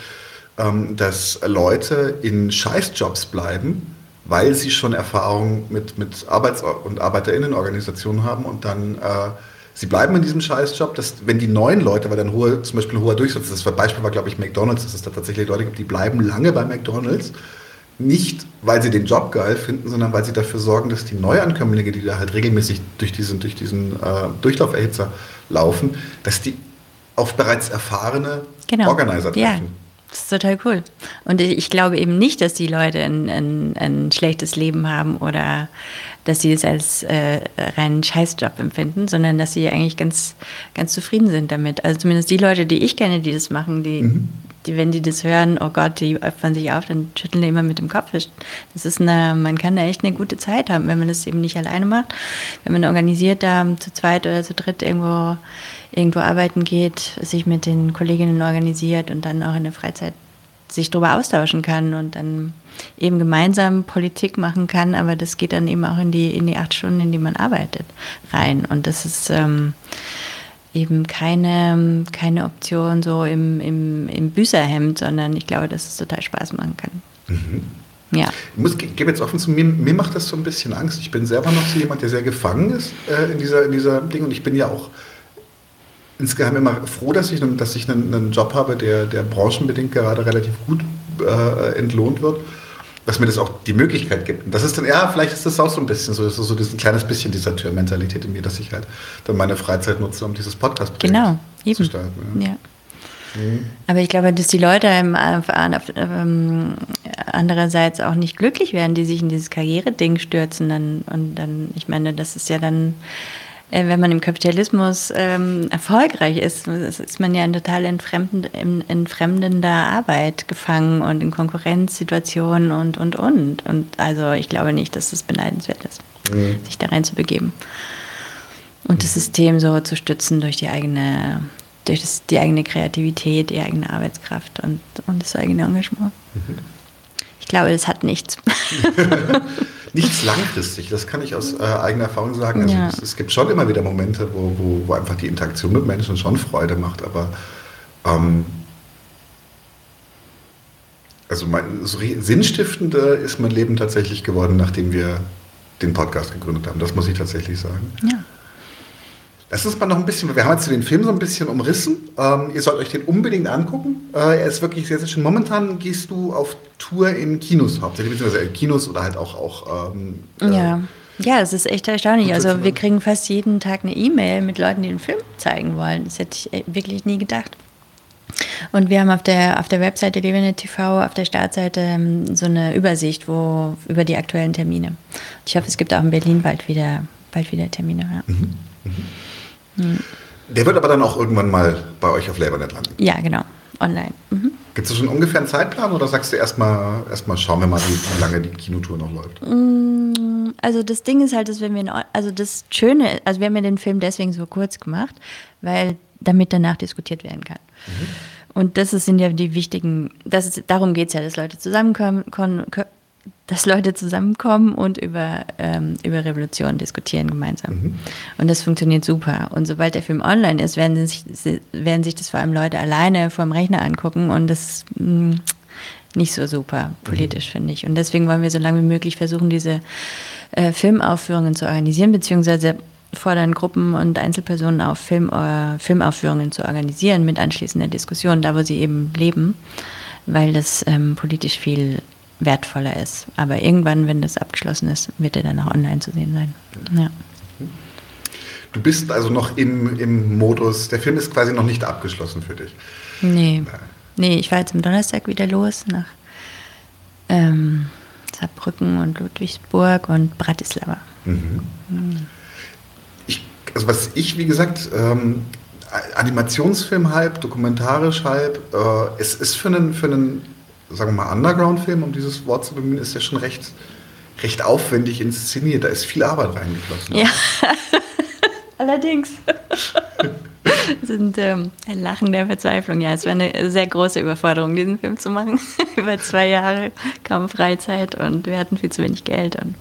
ähm, dass Leute in Scheißjobs bleiben, weil sie schon Erfahrung mit, mit Arbeits- und ArbeiterInnenorganisationen haben und dann äh, sie bleiben in diesem Scheißjob, dass wenn die neuen Leute, weil dann hohe, zum Beispiel ein hoher Durchsatz, das Beispiel war, glaube ich, McDonalds, dass es da tatsächlich Leute gibt, die bleiben lange bei McDonalds nicht, weil sie den Job geil finden, sondern weil sie dafür sorgen, dass die Neuankömmlinge, die da halt regelmäßig durch diesen, durch diesen äh, Durchlauferhitzer laufen, dass die auf bereits erfahrene genau. Organizer treffen. Ja. Das ist total cool. Und ich glaube eben nicht, dass die Leute ein, ein, ein schlechtes Leben haben oder dass sie es als äh, reinen Scheißjob empfinden, sondern dass sie eigentlich ganz, ganz zufrieden sind damit. Also zumindest die Leute, die ich kenne, die das machen, die, mhm die, wenn die das hören, oh Gott, die öffnen sich auf, dann schütteln die immer mit dem Kopf. Das ist eine, man kann da echt eine gute Zeit haben, wenn man das eben nicht alleine macht. Wenn man organisiert da zu zweit oder zu dritt irgendwo, irgendwo arbeiten geht, sich mit den Kolleginnen organisiert und dann auch in der Freizeit sich darüber austauschen kann und dann eben gemeinsam Politik machen kann, aber das geht dann eben auch in die, in die acht Stunden, in die man arbeitet, rein. Und das ist, ähm, eben keine, keine Option so im, im, im Büßerhemd, sondern ich glaube, dass es total Spaß machen kann. Mhm. Ja. Ich muss, gebe jetzt offen zu mir, mir macht das so ein bisschen Angst. Ich bin selber noch so jemand, der sehr gefangen ist äh, in, dieser, in dieser Ding und ich bin ja auch insgeheim immer froh, dass ich, dass ich einen, einen Job habe, der, der branchenbedingt gerade relativ gut äh, entlohnt wird dass mir das auch die Möglichkeit gibt. Und das ist dann, ja, vielleicht ist das auch so ein bisschen so, so, so ein kleines bisschen dieser Türmentalität in mir, dass ich halt dann meine Freizeit nutze, um dieses podcast genau, zu starten. Ja. ja. Mhm. Aber ich glaube, dass die Leute ähm, andererseits auch nicht glücklich werden, die sich in dieses Karriereding stürzen. Dann, und dann, ich meine, das ist ja dann wenn man im Kapitalismus ähm, erfolgreich ist, ist man ja in total in, entfremdender Arbeit gefangen und in Konkurrenzsituationen und, und, und. Und also ich glaube nicht, dass es beneidenswert ist, mhm. sich da reinzubegeben. Und das System so zu stützen durch die eigene, durch das, die eigene Kreativität, die eigene Arbeitskraft und, und das eigene Engagement. Mhm. Ich glaube, das hat nichts. nichts langfristig, das kann ich aus äh, eigener Erfahrung sagen. Also ja. es, es, gibt schon immer wieder Momente, wo, wo, wo, einfach die Interaktion mit Menschen schon Freude macht, aber ähm, also mein, so sinnstiftender ist mein Leben tatsächlich geworden, nachdem wir den Podcast gegründet haben. Das muss ich tatsächlich sagen. Ja. Lass uns mal noch ein bisschen, wir haben jetzt den Film so ein bisschen umrissen. Ähm, ihr sollt euch den unbedingt angucken. Äh, er ist wirklich sehr, sehr schön. Momentan gehst du auf Tour in Kinos hauptsächlich, beziehungsweise in Kinos oder halt auch. auch ähm, äh, ja. Ja, es ist echt erstaunlich. Also wir kriegen fast jeden Tag eine E-Mail mit Leuten, die den Film zeigen wollen. Das hätte ich wirklich nie gedacht. Und wir haben auf der, auf der Webseite Levenet TV, auf der Startseite ähm, so eine Übersicht wo, über die aktuellen Termine. Ich hoffe, es gibt auch in Berlin bald wieder, bald wieder Termine. Ja. Mhm. Mhm. Der wird aber dann auch irgendwann mal bei euch auf Labournet landen. Ja, genau. Online. Mhm. Gibt es schon ungefähr einen Zeitplan oder sagst du erstmal, erstmal schauen wir mal, wie, lange die Kinotour noch läuft? Mm, also das Ding ist halt, dass wenn wir, also das Schöne, also wir haben ja den Film deswegen so kurz gemacht, weil damit danach diskutiert werden kann. Mhm. Und das sind ja die wichtigen, das ist, darum geht es ja, dass Leute zusammenkommen, dass Leute zusammenkommen und über, ähm, über Revolution diskutieren gemeinsam. Mhm. Und das funktioniert super. Und sobald der Film online ist, werden sich, werden sich das vor allem Leute alleine vor dem Rechner angucken und das ist mh, mm, nicht so super politisch, mhm. finde ich. Und deswegen wollen wir so lange wie möglich versuchen, diese äh, Filmaufführungen zu organisieren, beziehungsweise fordern Gruppen und Einzelpersonen auf, Film, äh, Filmaufführungen zu organisieren mit anschließender Diskussion, da wo sie eben leben, weil das ähm, politisch viel wertvoller ist. Aber irgendwann, wenn das abgeschlossen ist, wird er dann auch online zu sehen sein. Ja. Du bist also noch im, im Modus, der Film ist quasi noch nicht abgeschlossen für dich. Nee. Nee, ich war jetzt am Donnerstag wieder los nach ähm, Saarbrücken und Ludwigsburg und Bratislava. Mhm. Mhm. Ich, also was ich, wie gesagt, ähm, Animationsfilm halb, dokumentarisch halb, äh, es ist für einen, für einen sagen wir mal, Underground-Film, um dieses Wort zu bemühen, ist ja schon recht, recht aufwendig inszeniert. Da ist viel Arbeit reingeflossen. Ja, allerdings. sind ähm, ein Lachen der Verzweiflung. Ja, es war eine sehr große Überforderung, diesen Film zu machen. Über zwei Jahre kaum Freizeit und wir hatten viel zu wenig Geld. Und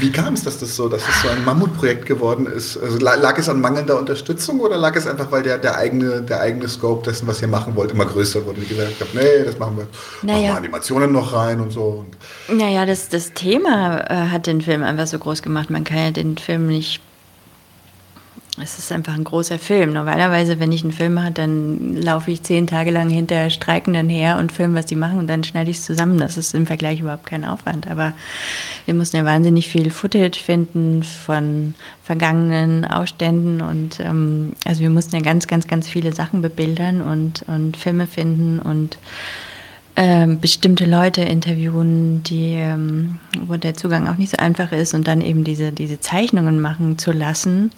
wie kam es, dass das so, dass es so ein Mammutprojekt geworden ist? Also lag es an mangelnder Unterstützung oder lag es einfach, weil der, der, eigene, der eigene Scope dessen, was ihr machen wollt, immer größer wurde? Und ihr gesagt habt, nee, das machen wir, naja. machen wir Animationen noch rein und so. Naja, das, das Thema äh, hat den Film einfach so groß gemacht. Man kann ja den Film nicht es ist einfach ein großer Film. Normalerweise, wenn ich einen Film mache, dann laufe ich zehn Tage lang hinter Streikenden her und filme, was die machen und dann schneide ich es zusammen. Das ist im Vergleich überhaupt kein Aufwand. Aber wir mussten ja wahnsinnig viel Footage finden von vergangenen Ausständen und ähm, also wir mussten ja ganz, ganz, ganz viele Sachen bebildern und, und Filme finden und ähm, bestimmte Leute interviewen, die, ähm, wo der Zugang auch nicht so einfach ist und dann eben diese, diese Zeichnungen machen zu lassen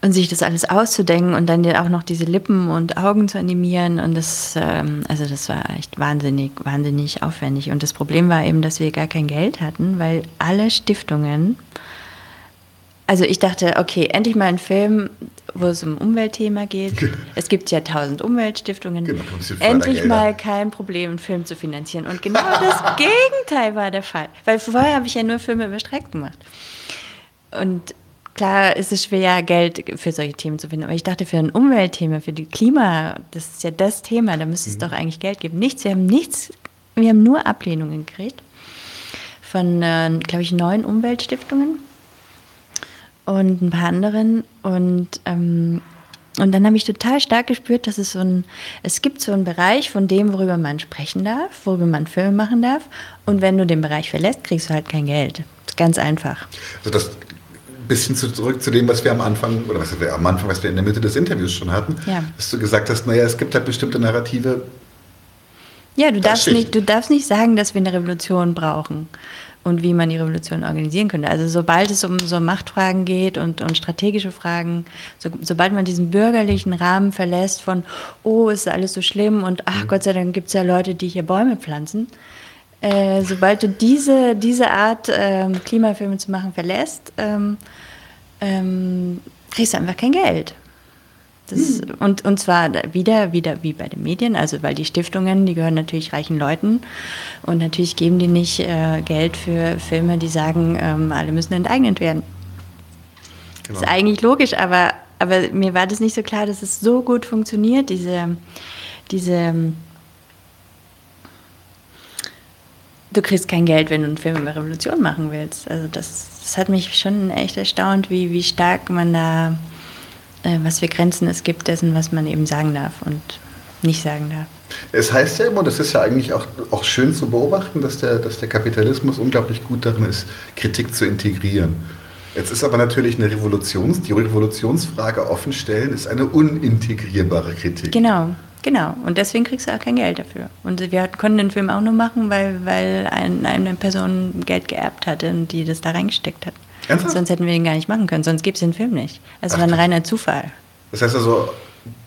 und sich das alles auszudenken und dann auch noch diese Lippen und Augen zu animieren und das, ähm, also das war echt wahnsinnig, wahnsinnig aufwendig. Und das Problem war eben, dass wir gar kein Geld hatten, weil alle Stiftungen, also ich dachte, okay, endlich mal ein Film, wo es um Umweltthema geht. Es gibt ja tausend Umweltstiftungen. Genau, endlich mal kein Problem, einen Film zu finanzieren. Und genau das Gegenteil war der Fall. Weil vorher habe ich ja nur Filme über Streck gemacht. Und klar ist es schwer, Geld für solche Themen zu finden. Aber ich dachte, für ein Umweltthema, für die Klima, das ist ja das Thema, da müsste es mhm. doch eigentlich Geld geben. Nichts, wir haben nichts, wir haben nur Ablehnungen gekriegt von, äh, glaube ich, neun Umweltstiftungen und ein paar anderen. Und, ähm, und dann habe ich total stark gespürt, dass es so ein, es gibt so einen Bereich von dem, worüber man sprechen darf, worüber man Filme machen darf. Und wenn du den Bereich verlässt, kriegst du halt kein Geld. Ganz einfach. Also das bisschen zurück zu dem, was wir am Anfang, oder was wir am Anfang, was wir in der Mitte des Interviews schon hatten, ja. dass du gesagt hast, naja, es gibt halt bestimmte Narrative. Ja, du darfst, nicht, du darfst nicht sagen, dass wir eine Revolution brauchen und wie man die Revolution organisieren könnte. Also sobald es um so Machtfragen geht und, und strategische Fragen, so, sobald man diesen bürgerlichen Rahmen verlässt von, oh, ist alles so schlimm und ach mhm. Gott sei Dank gibt es ja Leute, die hier Bäume pflanzen, äh, sobald du diese, diese Art ähm, Klimafilme zu machen verlässt, ähm, ähm, kriegst du einfach kein Geld. Das, hm. und, und zwar wieder, wieder wie bei den Medien, also weil die Stiftungen, die gehören natürlich reichen Leuten und natürlich geben die nicht äh, Geld für Filme, die sagen, ähm, alle müssen enteignet werden. Genau. Das ist eigentlich logisch, aber, aber mir war das nicht so klar, dass es so gut funktioniert, diese, diese du kriegst kein Geld, wenn du einen Film über Revolution machen willst. Also das, das hat mich schon echt erstaunt, wie, wie stark man da äh, was für Grenzen es gibt dessen, was man eben sagen darf und nicht sagen darf. Es heißt ja immer, das ist ja eigentlich auch, auch schön zu beobachten, dass der, dass der Kapitalismus unglaublich gut darin ist, Kritik zu integrieren. Jetzt ist aber natürlich eine Revolutions, die Revolutionsfrage offenstellen, ist eine unintegrierbare Kritik. Genau, genau. Und deswegen kriegst du auch kein Geld dafür. Und wir konnten den Film auch nur machen, weil, weil ein, eine Person Geld geerbt hatte und die das da reingesteckt hat. Ernsthaft? Sonst hätten wir den gar nicht machen können, sonst gibt es den Film nicht. Also Ach, war ein reiner Zufall. Das heißt also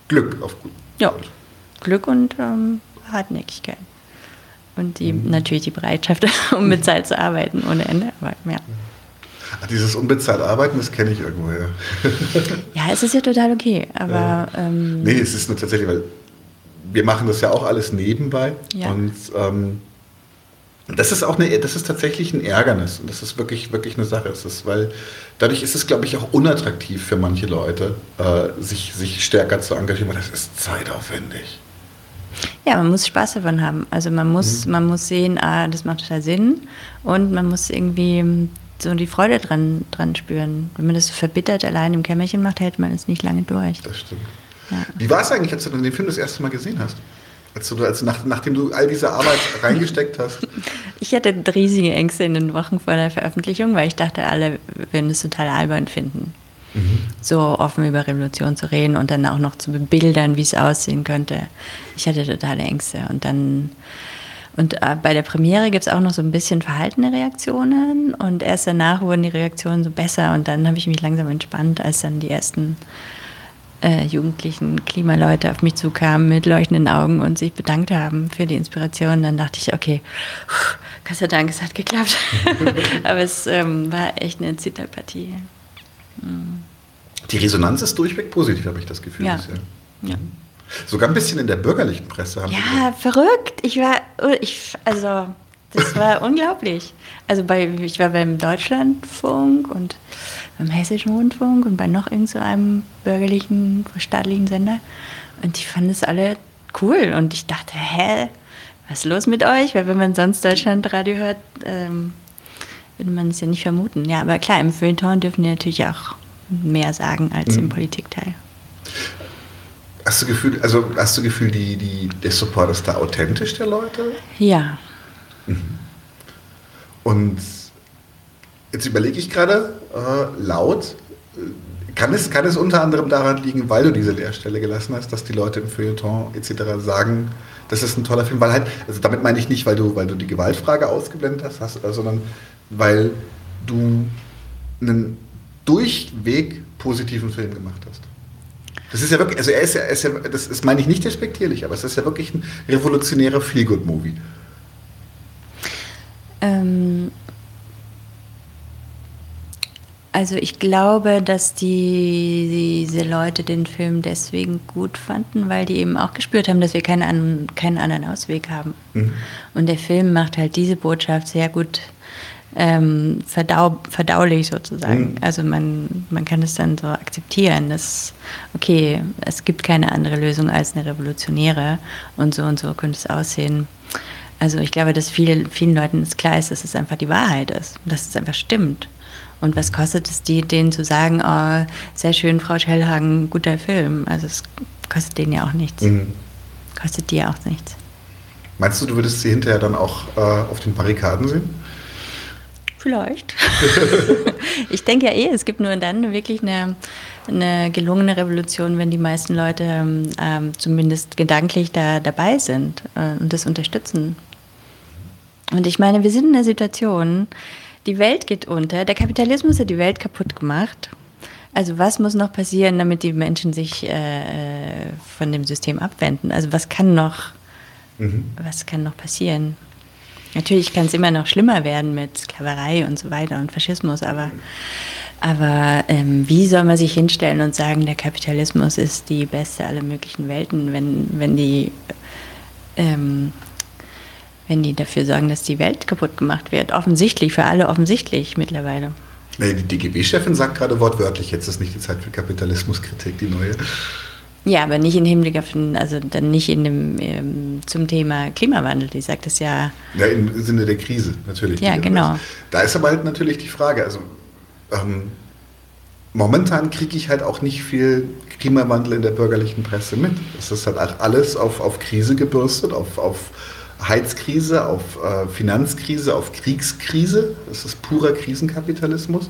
Glück auf gut. Ja, Glück und ähm, Hartnäckigkeit. Und die, mhm. natürlich die Bereitschaft, um bezahlt zu arbeiten ohne Ende. Aber, ja. Ach, dieses unbezahlt Arbeiten, das kenne ich irgendwoher. ja, es ist ja total okay. Aber, ja. ähm, nee, es ist nur tatsächlich, weil wir machen das ja auch alles nebenbei. Ja. Und ähm, das ist auch eine, das ist tatsächlich ein Ärgernis und das ist wirklich, wirklich eine Sache. Es ist, weil dadurch ist es, glaube ich, auch unattraktiv für manche Leute, äh, sich, sich stärker zu engagieren, weil das ist zeitaufwendig. Ja, man muss Spaß davon haben. Also man muss, mhm. man muss sehen, ah, das macht total Sinn und man muss irgendwie so die Freude dran, dran spüren. Wenn man das so verbittert allein im Kämmerchen macht, hält man es nicht lange durch. Das stimmt. Ja. Wie war es eigentlich, als du den Film das erste Mal gesehen hast? Als du, als nach, nachdem du all diese Arbeit reingesteckt hast? Ich hatte riesige Ängste in den Wochen vor der Veröffentlichung, weil ich dachte, alle würden es total albern finden. Mhm. So offen über Revolution zu reden und dann auch noch zu bebildern, wie es aussehen könnte. Ich hatte totale Ängste. Und dann und äh, bei der Premiere gibt es auch noch so ein bisschen verhaltene Reaktionen und erst danach wurden die Reaktionen so besser und dann habe ich mich langsam entspannt, als dann die ersten äh, jugendlichen Klimaleute auf mich zukamen mit leuchtenden Augen und sich bedankt haben für die Inspiration. Dann dachte ich, okay, Gott sei Dank, es hat geklappt. Aber es ähm, war echt eine Zitterpartie. Mhm. Die Resonanz ist durchweg positiv, habe ich das Gefühl. Ja. ja. Mhm. Sogar ein bisschen in der bürgerlichen Presse haben Ja, verrückt. Ich war, ich, also, das war unglaublich. Also bei, ich war beim Deutschlandfunk und beim Hessischen Rundfunk und bei noch irgendeinem so bürgerlichen, staatlichen Sender. Und die fanden es alle cool. Und ich dachte, hä, was ist los mit euch? Weil wenn man sonst Deutschlandradio hört, ähm, würde man es ja nicht vermuten. Ja, aber klar, im Feuilleton dürfen die natürlich auch mehr sagen als mhm. im Politikteil. Hast du Gefühl, also hast du Gefühl, die, die, der Support ist da authentisch der Leute? Ja. Mhm. Und Jetzt überlege ich gerade äh, laut, kann es, kann es unter anderem daran liegen, weil du diese Leerstelle gelassen hast, dass die Leute im Feuilleton etc. sagen, das ist ein toller Film, weil halt, also damit meine ich nicht, weil du, weil du die Gewaltfrage ausgeblendet hast, hast äh, sondern weil du einen durchweg positiven Film gemacht hast. Das ist ja wirklich, also er ist ja, ist ja das ist, meine ich nicht respektierlich, aber es ist ja wirklich ein revolutionärer Feelgood-Movie. Ähm, also ich glaube, dass die, diese Leute den Film deswegen gut fanden, weil die eben auch gespürt haben, dass wir keinen, keinen anderen Ausweg haben. Mhm. Und der Film macht halt diese Botschaft sehr gut ähm, verdau verdaulich sozusagen. Mhm. Also man, man kann es dann so akzeptieren, dass, okay, es gibt keine andere Lösung als eine revolutionäre und so und so könnte es aussehen. Also ich glaube, dass viele, vielen Leuten es klar ist, dass es einfach die Wahrheit ist, dass es einfach stimmt. Und was kostet es die, denen zu sagen, oh, sehr schön, Frau Schellhagen, guter Film? Also es kostet denen ja auch nichts. Mhm. Kostet dir auch nichts. Meinst du, du würdest sie hinterher dann auch äh, auf den Barrikaden sehen? Vielleicht. ich denke ja eh, es gibt nur dann wirklich eine, eine gelungene Revolution, wenn die meisten Leute ähm, zumindest gedanklich da dabei sind äh, und das unterstützen. Und ich meine, wir sind in einer Situation, die Welt geht unter, der Kapitalismus hat die Welt kaputt gemacht. Also was muss noch passieren, damit die Menschen sich äh, von dem System abwenden? Also was kann noch, mhm. was kann noch passieren? Natürlich kann es immer noch schlimmer werden mit Sklaverei und so weiter und Faschismus, aber, aber ähm, wie soll man sich hinstellen und sagen, der Kapitalismus ist die beste aller möglichen Welten, wenn, wenn die ähm, wenn die dafür sorgen, dass die Welt kaputt gemacht wird. Offensichtlich, für alle offensichtlich mittlerweile. Die DGB-Chefin sagt gerade wortwörtlich, jetzt ist nicht die Zeit für Kapitalismuskritik, die neue. Ja, aber nicht im Hinblick auf den, also dann nicht in dem, ähm, zum Thema Klimawandel. Die sagt es ja. Ja, im Sinne der Krise, natürlich. Ja, genau. Da ist aber halt natürlich die Frage, also ähm, momentan kriege ich halt auch nicht viel Klimawandel in der bürgerlichen Presse mit. Es ist halt alles auf, auf Krise gebürstet, auf, auf Heizkrise, auf äh, Finanzkrise, auf Kriegskrise. Das ist purer Krisenkapitalismus.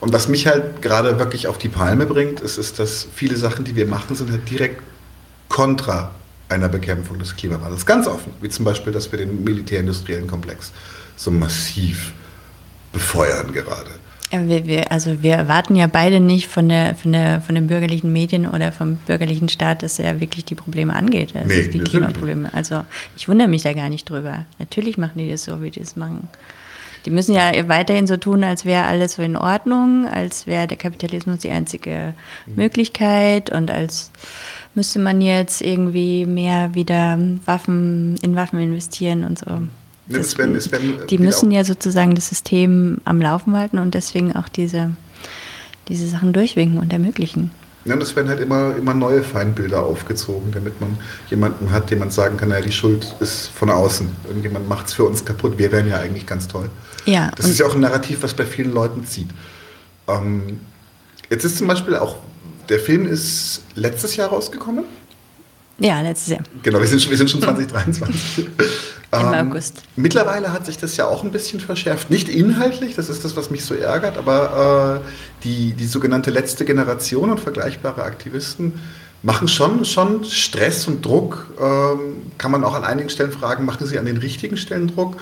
Und was mich halt gerade wirklich auf die Palme bringt, ist, ist, dass viele Sachen, die wir machen, sind halt direkt kontra einer Bekämpfung des Klimawandels. Ganz offen, wie zum Beispiel, dass wir den militärindustriellen Komplex so massiv befeuern gerade. Wir, wir, also wir erwarten ja beide nicht von, der, von, der, von den bürgerlichen Medien oder vom bürgerlichen Staat, dass er wirklich die Probleme angeht, also nee, die Klimaprobleme. Also ich wundere mich da gar nicht drüber. Natürlich machen die das so, wie die es machen. Die müssen ja weiterhin so tun, als wäre alles so in Ordnung, als wäre der Kapitalismus die einzige mhm. Möglichkeit und als müsste man jetzt irgendwie mehr wieder Waffen in Waffen investieren und so. Das, werden, das werden die müssen ja sozusagen das System am Laufen halten und deswegen auch diese, diese Sachen durchwinken und ermöglichen. Ja, und es werden halt immer, immer neue Feindbilder aufgezogen, damit man jemanden hat, dem man sagen kann, ja, die Schuld ist von außen. Irgendjemand macht es für uns kaputt. Wir wären ja eigentlich ganz toll. Ja, das ist ja auch ein Narrativ, was bei vielen Leuten zieht. Ähm, jetzt ist zum Beispiel auch, der Film ist letztes Jahr rausgekommen. Ja, letztes Jahr. Genau, wir sind, wir sind schon 2023. Im ähm, August. Mittlerweile hat sich das ja auch ein bisschen verschärft. Nicht inhaltlich, das ist das, was mich so ärgert, aber äh, die, die sogenannte letzte Generation und vergleichbare Aktivisten machen schon, schon Stress und Druck. Ähm, kann man auch an einigen Stellen fragen, machen sie an den richtigen Stellen Druck?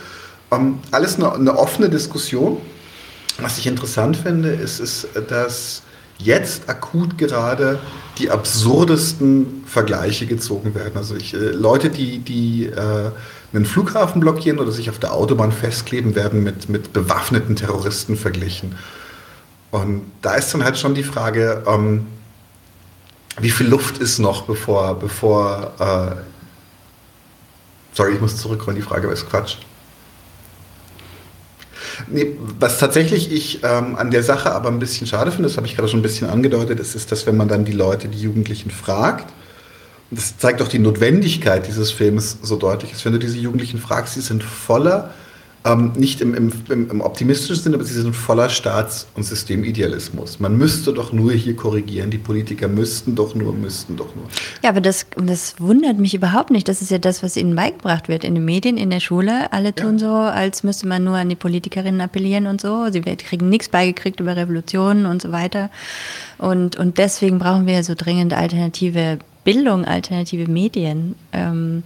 Ähm, alles eine, eine, offene Diskussion. Was ich interessant finde, ist, ist, dass jetzt akut gerade die absurdesten Vergleiche gezogen werden. Also ich, äh, Leute, die, die äh, einen Flughafen blockieren oder sich auf der Autobahn festkleben, werden mit, mit bewaffneten Terroristen verglichen. Und da ist dann halt schon die Frage, ähm, wie viel Luft ist noch, bevor, bevor äh, sorry, ich muss zurückrollen, die Frage ist Quatsch. Nee, was tatsächlich ich ähm, an der Sache aber ein bisschen schade finde, das habe ich gerade schon ein bisschen angedeutet, ist, ist, dass wenn man dann die Leute, die Jugendlichen fragt, das zeigt auch die Notwendigkeit dieses Films so deutlich ist. Wenn du diese Jugendlichen fragst, sie sind voller, ähm, nicht im, im, im, optimistischen Sinne, aber sie sind voller Staats- und Systemidealismus. Man müsste doch nur hier korrigieren, die Politiker müssten doch nur, müssten doch nur. Ja, aber das, das wundert mich überhaupt nicht. Das ist ja das, was ihnen beigebracht wird in den Medien, in der Schule. Alle tun ja. so, als müsste man nur an die Politikerinnen appellieren und so. Sie kriegen nichts beigekriegt über Revolutionen und so weiter. Und, und deswegen brauchen wir so dringend alternative Bildung, alternative Medien, ähm,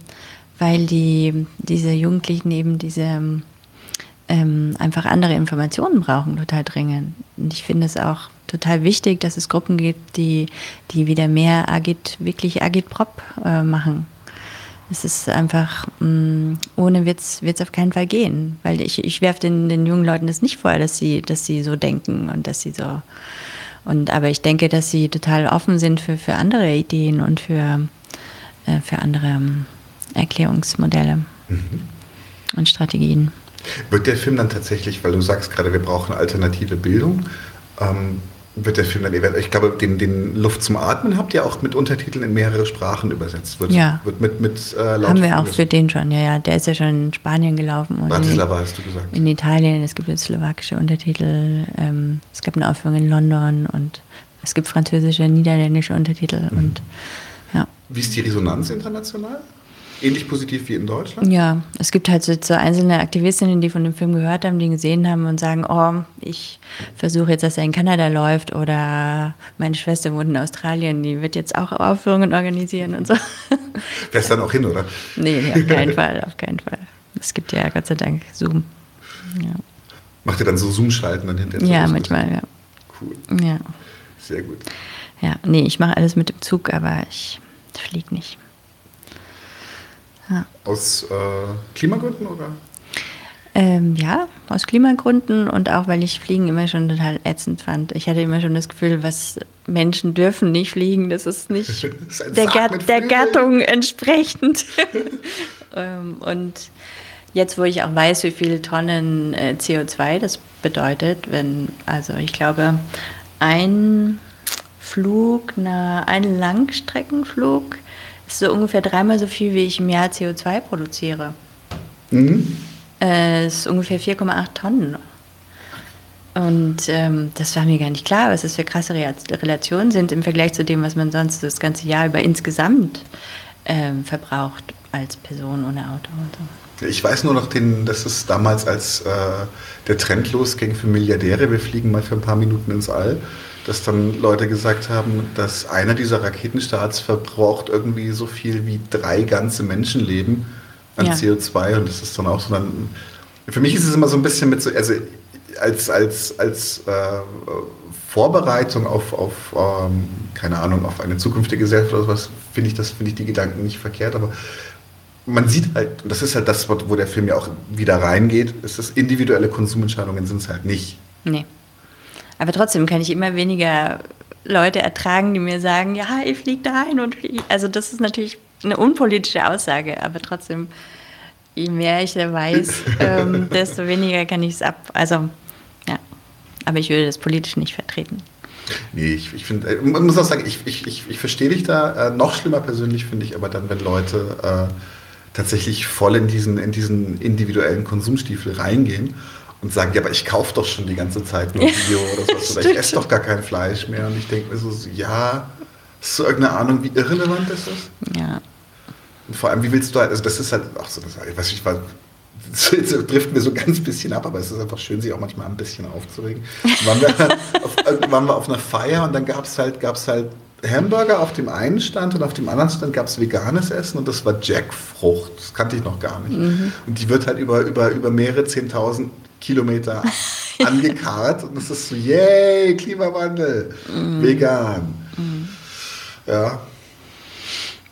weil die, diese Jugendlichen eben diese ähm, einfach andere Informationen brauchen, total dringend. Und ich finde es auch total wichtig, dass es Gruppen gibt, die, die wieder mehr Agit, wirklich Agitprop äh, machen. Es ist einfach, mh, mm, ohne wird es auf keinen Fall gehen. Weil ich, ich werfe den, den jungen Leuten das nicht vor, dass sie, dass sie so denken und dass sie so und, aber ich denke, dass sie total offen sind für, für andere Ideen und für, äh, für andere ähm, Erklärungsmodelle mhm. und Strategien. Wird der Film dann tatsächlich, weil du sagst gerade, wir brauchen alternative Bildung, ähm, wird der Film dann eventuell, ich glaube, den, den Luft zum Atmen habt ihr auch mit Untertiteln in mehrere Sprachen übersetzt. Wird, ja. Wird mit, mit äh, Haben wir auch für den schon, ja, ja. Der ist ja schon in Spanien gelaufen. Und Bratislava hast du gesagt. In Italien, es gibt jetzt slowakische Untertitel, ähm, es gab eine Aufführung in London und es gibt französische, niederländische Untertitel mhm. und ja. Wie ist die Resonanz international? Ähnlich positiv wie in Deutschland? Ja, es gibt halt so, so, einzelne Aktivistinnen, die von dem Film gehört haben, die ihn gesehen haben und sagen, oh, ich versuche jetzt, dass er in Kanada läuft oder meine Schwester wohnt in Australien, die wird jetzt auch Aufführungen organisieren und so. Fährst dann auch hin, oder? Nee, nee auf keinen Fall, auf keinen Fall. Es gibt ja Gott sei Dank Zoom. Ja. Macht ihr dann so Zoom-Schalten dann hinterher? Ja, manchmal, ja. Cool. Ja. Sehr gut. Ja, nee, ich mache alles mit dem Zug, aber ich fliege nicht. Ja. Aus äh, Klimagründen oder? Ähm, ja, aus Klimagründen und auch, weil ich Fliegen immer schon total ätzend fand. Ich hatte immer schon das Gefühl, was Menschen dürfen nicht fliegen, das ist nicht das ist der, Gat der, Gattung entsprechend. ähm, und jetzt, wo ich auch weiß, wie viele Tonnen äh, CO2 das bedeutet, wenn, also ich glaube, ein Flug, na, ein Langstreckenflug ist so ungefähr dreimal so viel, wie ich im Jahr CO2 produziere. Mhm. Äh, ist ungefähr 4,8 Tonnen. Und ähm, das war mir gar nicht klar, was das für krasse Relationen sind im Vergleich zu dem, was man sonst das ganze Jahr über insgesamt ähm, verbraucht als Person ohne Auto so. Ich weiß nur noch, den, dass es damals, als äh, der Trend losging für Milliardäre, wir fliegen mal für ein paar Minuten ins All, dass dann Leute gesagt haben, dass einer dieser Raketenstarts verbraucht irgendwie so viel wie drei ganze Menschenleben an ja. CO2 und das ist dann auch so dann. Für mich ist es immer so ein bisschen mit so, also als, als, als äh, Vorbereitung auf, auf ähm, keine Ahnung, auf eine zukünftige Gesellschaft oder sowas, finde ich das, finde ich die Gedanken nicht verkehrt, aber man sieht halt, und das ist halt das, wo der Film ja auch wieder reingeht, ist das individuelle Konsumentscheidungen sind es halt nicht. Nee. Aber trotzdem kann ich immer weniger Leute ertragen, die mir sagen, ja, ich fliege dahin und fliege. Also das ist natürlich eine unpolitische Aussage, aber trotzdem, je mehr ich da weiß, ähm, desto weniger kann ich es ab. Also, ja. Aber ich würde das politisch nicht vertreten. Nee, ich, ich finde, äh, man muss auch sagen, ich, ich, ich, ich verstehe dich da. Äh, noch schlimmer persönlich finde ich aber dann, wenn Leute äh, tatsächlich voll in diesen, in diesen individuellen Konsumstiefel reingehen und sagen, ja, aber ich kaufe doch schon die ganze Zeit nur Bio oder sowas oder ich esse doch gar kein Fleisch mehr. Und ich denke mir so, ja, hast du irgendeine Ahnung, wie irrelevant das ist? Ja. Und vor allem, wie willst du halt, also das ist halt auch so, das, ich weiß nicht, das trifft mir so ganz bisschen ab, aber es ist einfach schön, sich auch manchmal ein bisschen aufzuregen. Waren wir, auf, waren wir auf einer Feier und dann gab es halt, gab's halt Hamburger auf dem einen Stand und auf dem anderen Stand gab es veganes Essen und das war Jackfrucht. Das kannte ich noch gar nicht. Mhm. Und die wird halt über, über, über mehrere Zehntausend Kilometer angekarrt und das ist so, yay, Klimawandel, mhm. vegan. Mhm. Ja.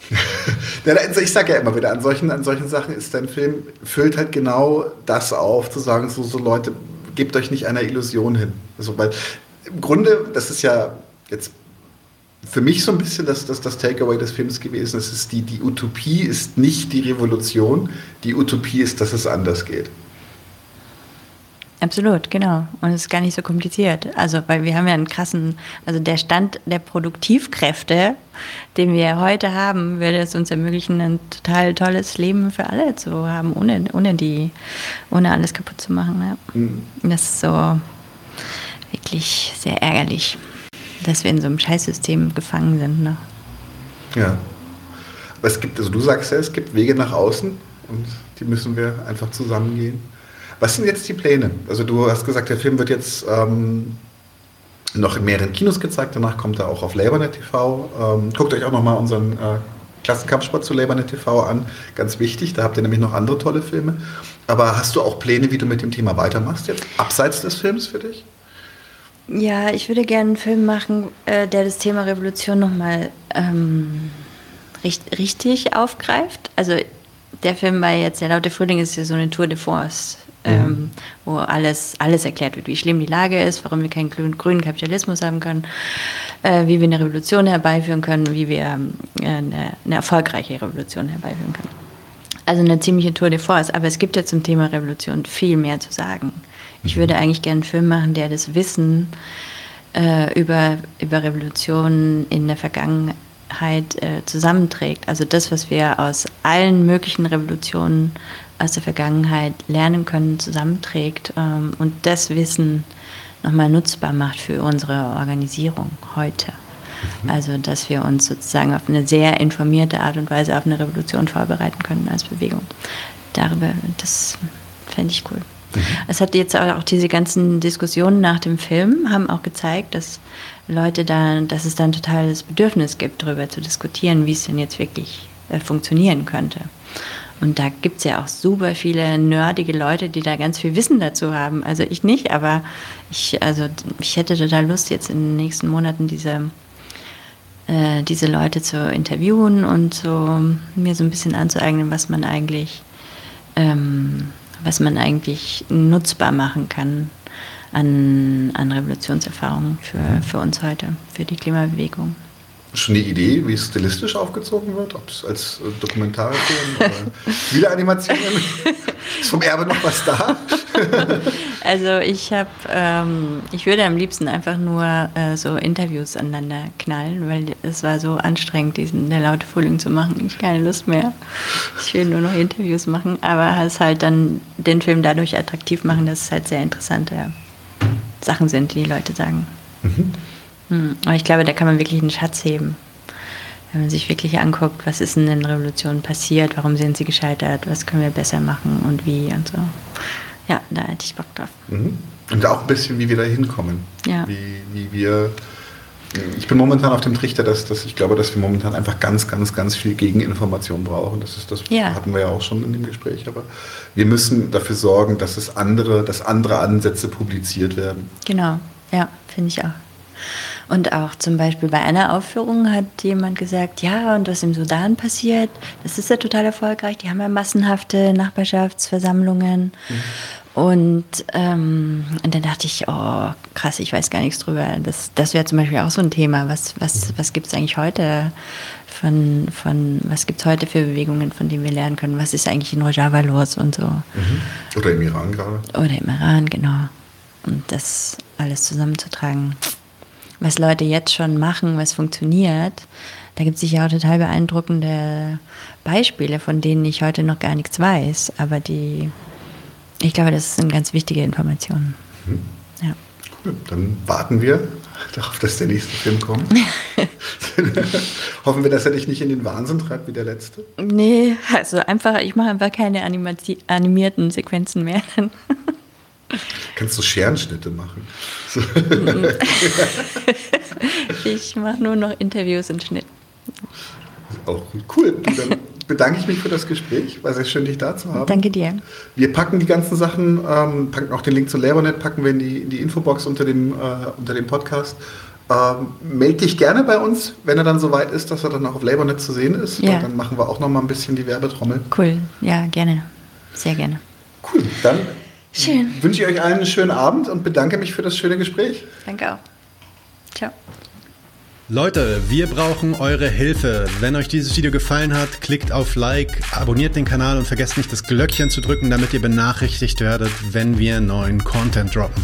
ich sage ja immer wieder, an solchen, an solchen Sachen ist dein Film, füllt halt genau das auf, zu sagen, so, so Leute, gebt euch nicht einer Illusion hin. Also, weil im Grunde, das ist ja jetzt für mich so ein bisschen das, das, das Takeaway des Films gewesen. Es ist die, die Utopie ist nicht die Revolution, die Utopie ist, dass es anders geht. Absolut, genau. Und es ist gar nicht so kompliziert. Also, weil wir haben ja einen krassen, also der Stand der Produktivkräfte, den wir heute haben, würde es uns ermöglichen, ein total tolles Leben für alle zu haben, ohne, ohne die, ohne alles kaputt zu machen. Ja. Mhm. Das ist so wirklich sehr ärgerlich, dass wir in so einem Scheißsystem gefangen sind. Ne? Ja. Aber es gibt, also du sagst ja, es gibt Wege nach außen und die müssen wir einfach zusammengehen. Was sind jetzt die Pläne? Also du hast gesagt, der Film wird jetzt ähm, noch in mehreren Kinos gezeigt, danach kommt er auch auf Labournet TV. Ähm, guckt euch auch nochmal unseren äh, Klassenkampfsport zu Labournet TV an, ganz wichtig, da habt ihr nämlich noch andere tolle Filme. Aber hast du auch Pläne, wie du mit dem Thema weitermachst jetzt, abseits des Films für dich? Ja, ich würde gerne einen Film machen, äh, der das Thema Revolution nochmal ähm, richtig aufgreift. Also der Film war jetzt, der Laute Frühling ist ja so eine Tour de Force ähm, wo alles, alles erklärt wird, wie schlimm die Lage ist, warum wir keinen grünen Kapitalismus haben können, äh, wie wir eine Revolution herbeiführen können, wie wir äh, eine, eine, erfolgreiche Revolution herbeiführen können. Also eine ziemliche Tour de force. Aber es gibt ja zum Thema Revolution viel mehr zu sagen. Ich würde mhm. eigentlich gerne einen Film machen, der das Wissen äh, über, über Revolutionen in der Vergangenheit äh, zusammenträgt. Also das, was wir aus allen möglichen Revolutionen aus der Vergangenheit lernen können, zusammenträgt ähm, und das Wissen nochmal nutzbar macht für unsere Organisierung heute. Mhm. Also, dass wir uns sozusagen auf eine sehr informierte Art und Weise auf eine Revolution vorbereiten können als Bewegung. Darüber, das fände ich cool. Mhm. Es hat jetzt auch diese ganzen Diskussionen nach dem Film haben auch gezeigt, dass Leute da, dass es da ein totales Bedürfnis gibt, darüber zu diskutieren, wie es denn jetzt wirklich äh, funktionieren könnte. Und da gibt es ja auch super viele nerdige Leute, die da ganz viel Wissen dazu haben. Also ich nicht, aber ich, also ich hätte total Lust, jetzt in den nächsten Monaten diese, äh, diese Leute zu interviewen und so mir so ein bisschen anzueignen, was man eigentlich, ähm, was man eigentlich nutzbar machen kann an, an Revolutionserfahrungen für, für uns heute, für die Klimabewegung schon eine Idee, wie es stilistisch aufgezogen wird? Ob es als äh, Dokumentarfilm oder Videoanimationen? Ist vom Erbe noch was da? also ich habe, ähm, ich würde am liebsten einfach nur äh, so Interviews aneinander knallen, weil es war so anstrengend, diesen der laute Frühling zu machen. Ich keine Lust mehr. Ich will nur noch Interviews machen, aber es halt dann den Film dadurch attraktiv machen, dass es halt sehr interessante Sachen sind, die die Leute sagen. Mhm. Hm, aber ich glaube, da kann man wirklich einen Schatz heben. Wenn man sich wirklich anguckt, was ist in den Revolutionen passiert, warum sind sie gescheitert, was können wir besser machen und wie und so. Ja, da hätte ich Bock drauf. Mhm. Und auch ein bisschen, wie wir da hinkommen. Ja. Wie, wie wir. Ich bin momentan auf dem Trichter, dass, dass ich glaube, dass wir momentan einfach ganz, ganz, ganz viel Gegeninformation brauchen. Das ist das ja. hatten wir ja auch schon in dem Gespräch. Aber wir müssen dafür sorgen, dass es andere, dass andere Ansätze publiziert werden. Genau, ja, finde ich auch. Und auch zum Beispiel bei einer Aufführung hat jemand gesagt, ja, und was im Sudan passiert, das ist ja total erfolgreich. Die haben ja massenhafte Nachbarschaftsversammlungen. Mhm. Und, ähm, und dann dachte ich, oh, krass, ich weiß gar nichts drüber. Das, das wäre zum Beispiel auch so ein Thema. Was, was, was gibt es eigentlich heute von, von was gibt es heute für Bewegungen, von denen wir lernen können? Was ist eigentlich in Rojava los und so? Mhm. Oder im Iran gerade. Oder im Iran, genau. Und das alles zusammenzutragen was Leute jetzt schon machen, was funktioniert, da gibt es sicher auch total beeindruckende Beispiele, von denen ich heute noch gar nichts weiß. Aber die, ich glaube, das sind ganz wichtige Informationen. Mhm. Ja. Cool, dann warten wir darauf, dass der nächste Film kommt. Hoffen wir, dass er dich nicht in den Wahnsinn treibt wie der letzte. Nee, also einfach, ich mache einfach keine animierten Sequenzen mehr. Kannst du Scherenschnitte machen? ich mache nur noch Interviews und Schnitt. Auch. Cool. Dann bedanke ich mich für das Gespräch. War sehr schön, dich da zu haben. Danke dir. Wir packen die ganzen Sachen, ähm, packen auch den Link zu Labornet, packen wir in die, in die Infobox unter dem, äh, unter dem Podcast. Ähm, meld dich gerne bei uns, wenn er dann soweit ist, dass er dann auch auf Labornet zu sehen ist. Ja. Dann machen wir auch noch mal ein bisschen die Werbetrommel. Cool, ja, gerne. Sehr gerne. Cool, dann Schön. Wünsche ich euch allen einen schönen Abend und bedanke mich für das schöne Gespräch. Danke auch. Ciao. Leute, wir brauchen eure Hilfe. Wenn euch dieses Video gefallen hat, klickt auf Like, abonniert den Kanal und vergesst nicht das Glöckchen zu drücken, damit ihr benachrichtigt werdet, wenn wir neuen Content droppen.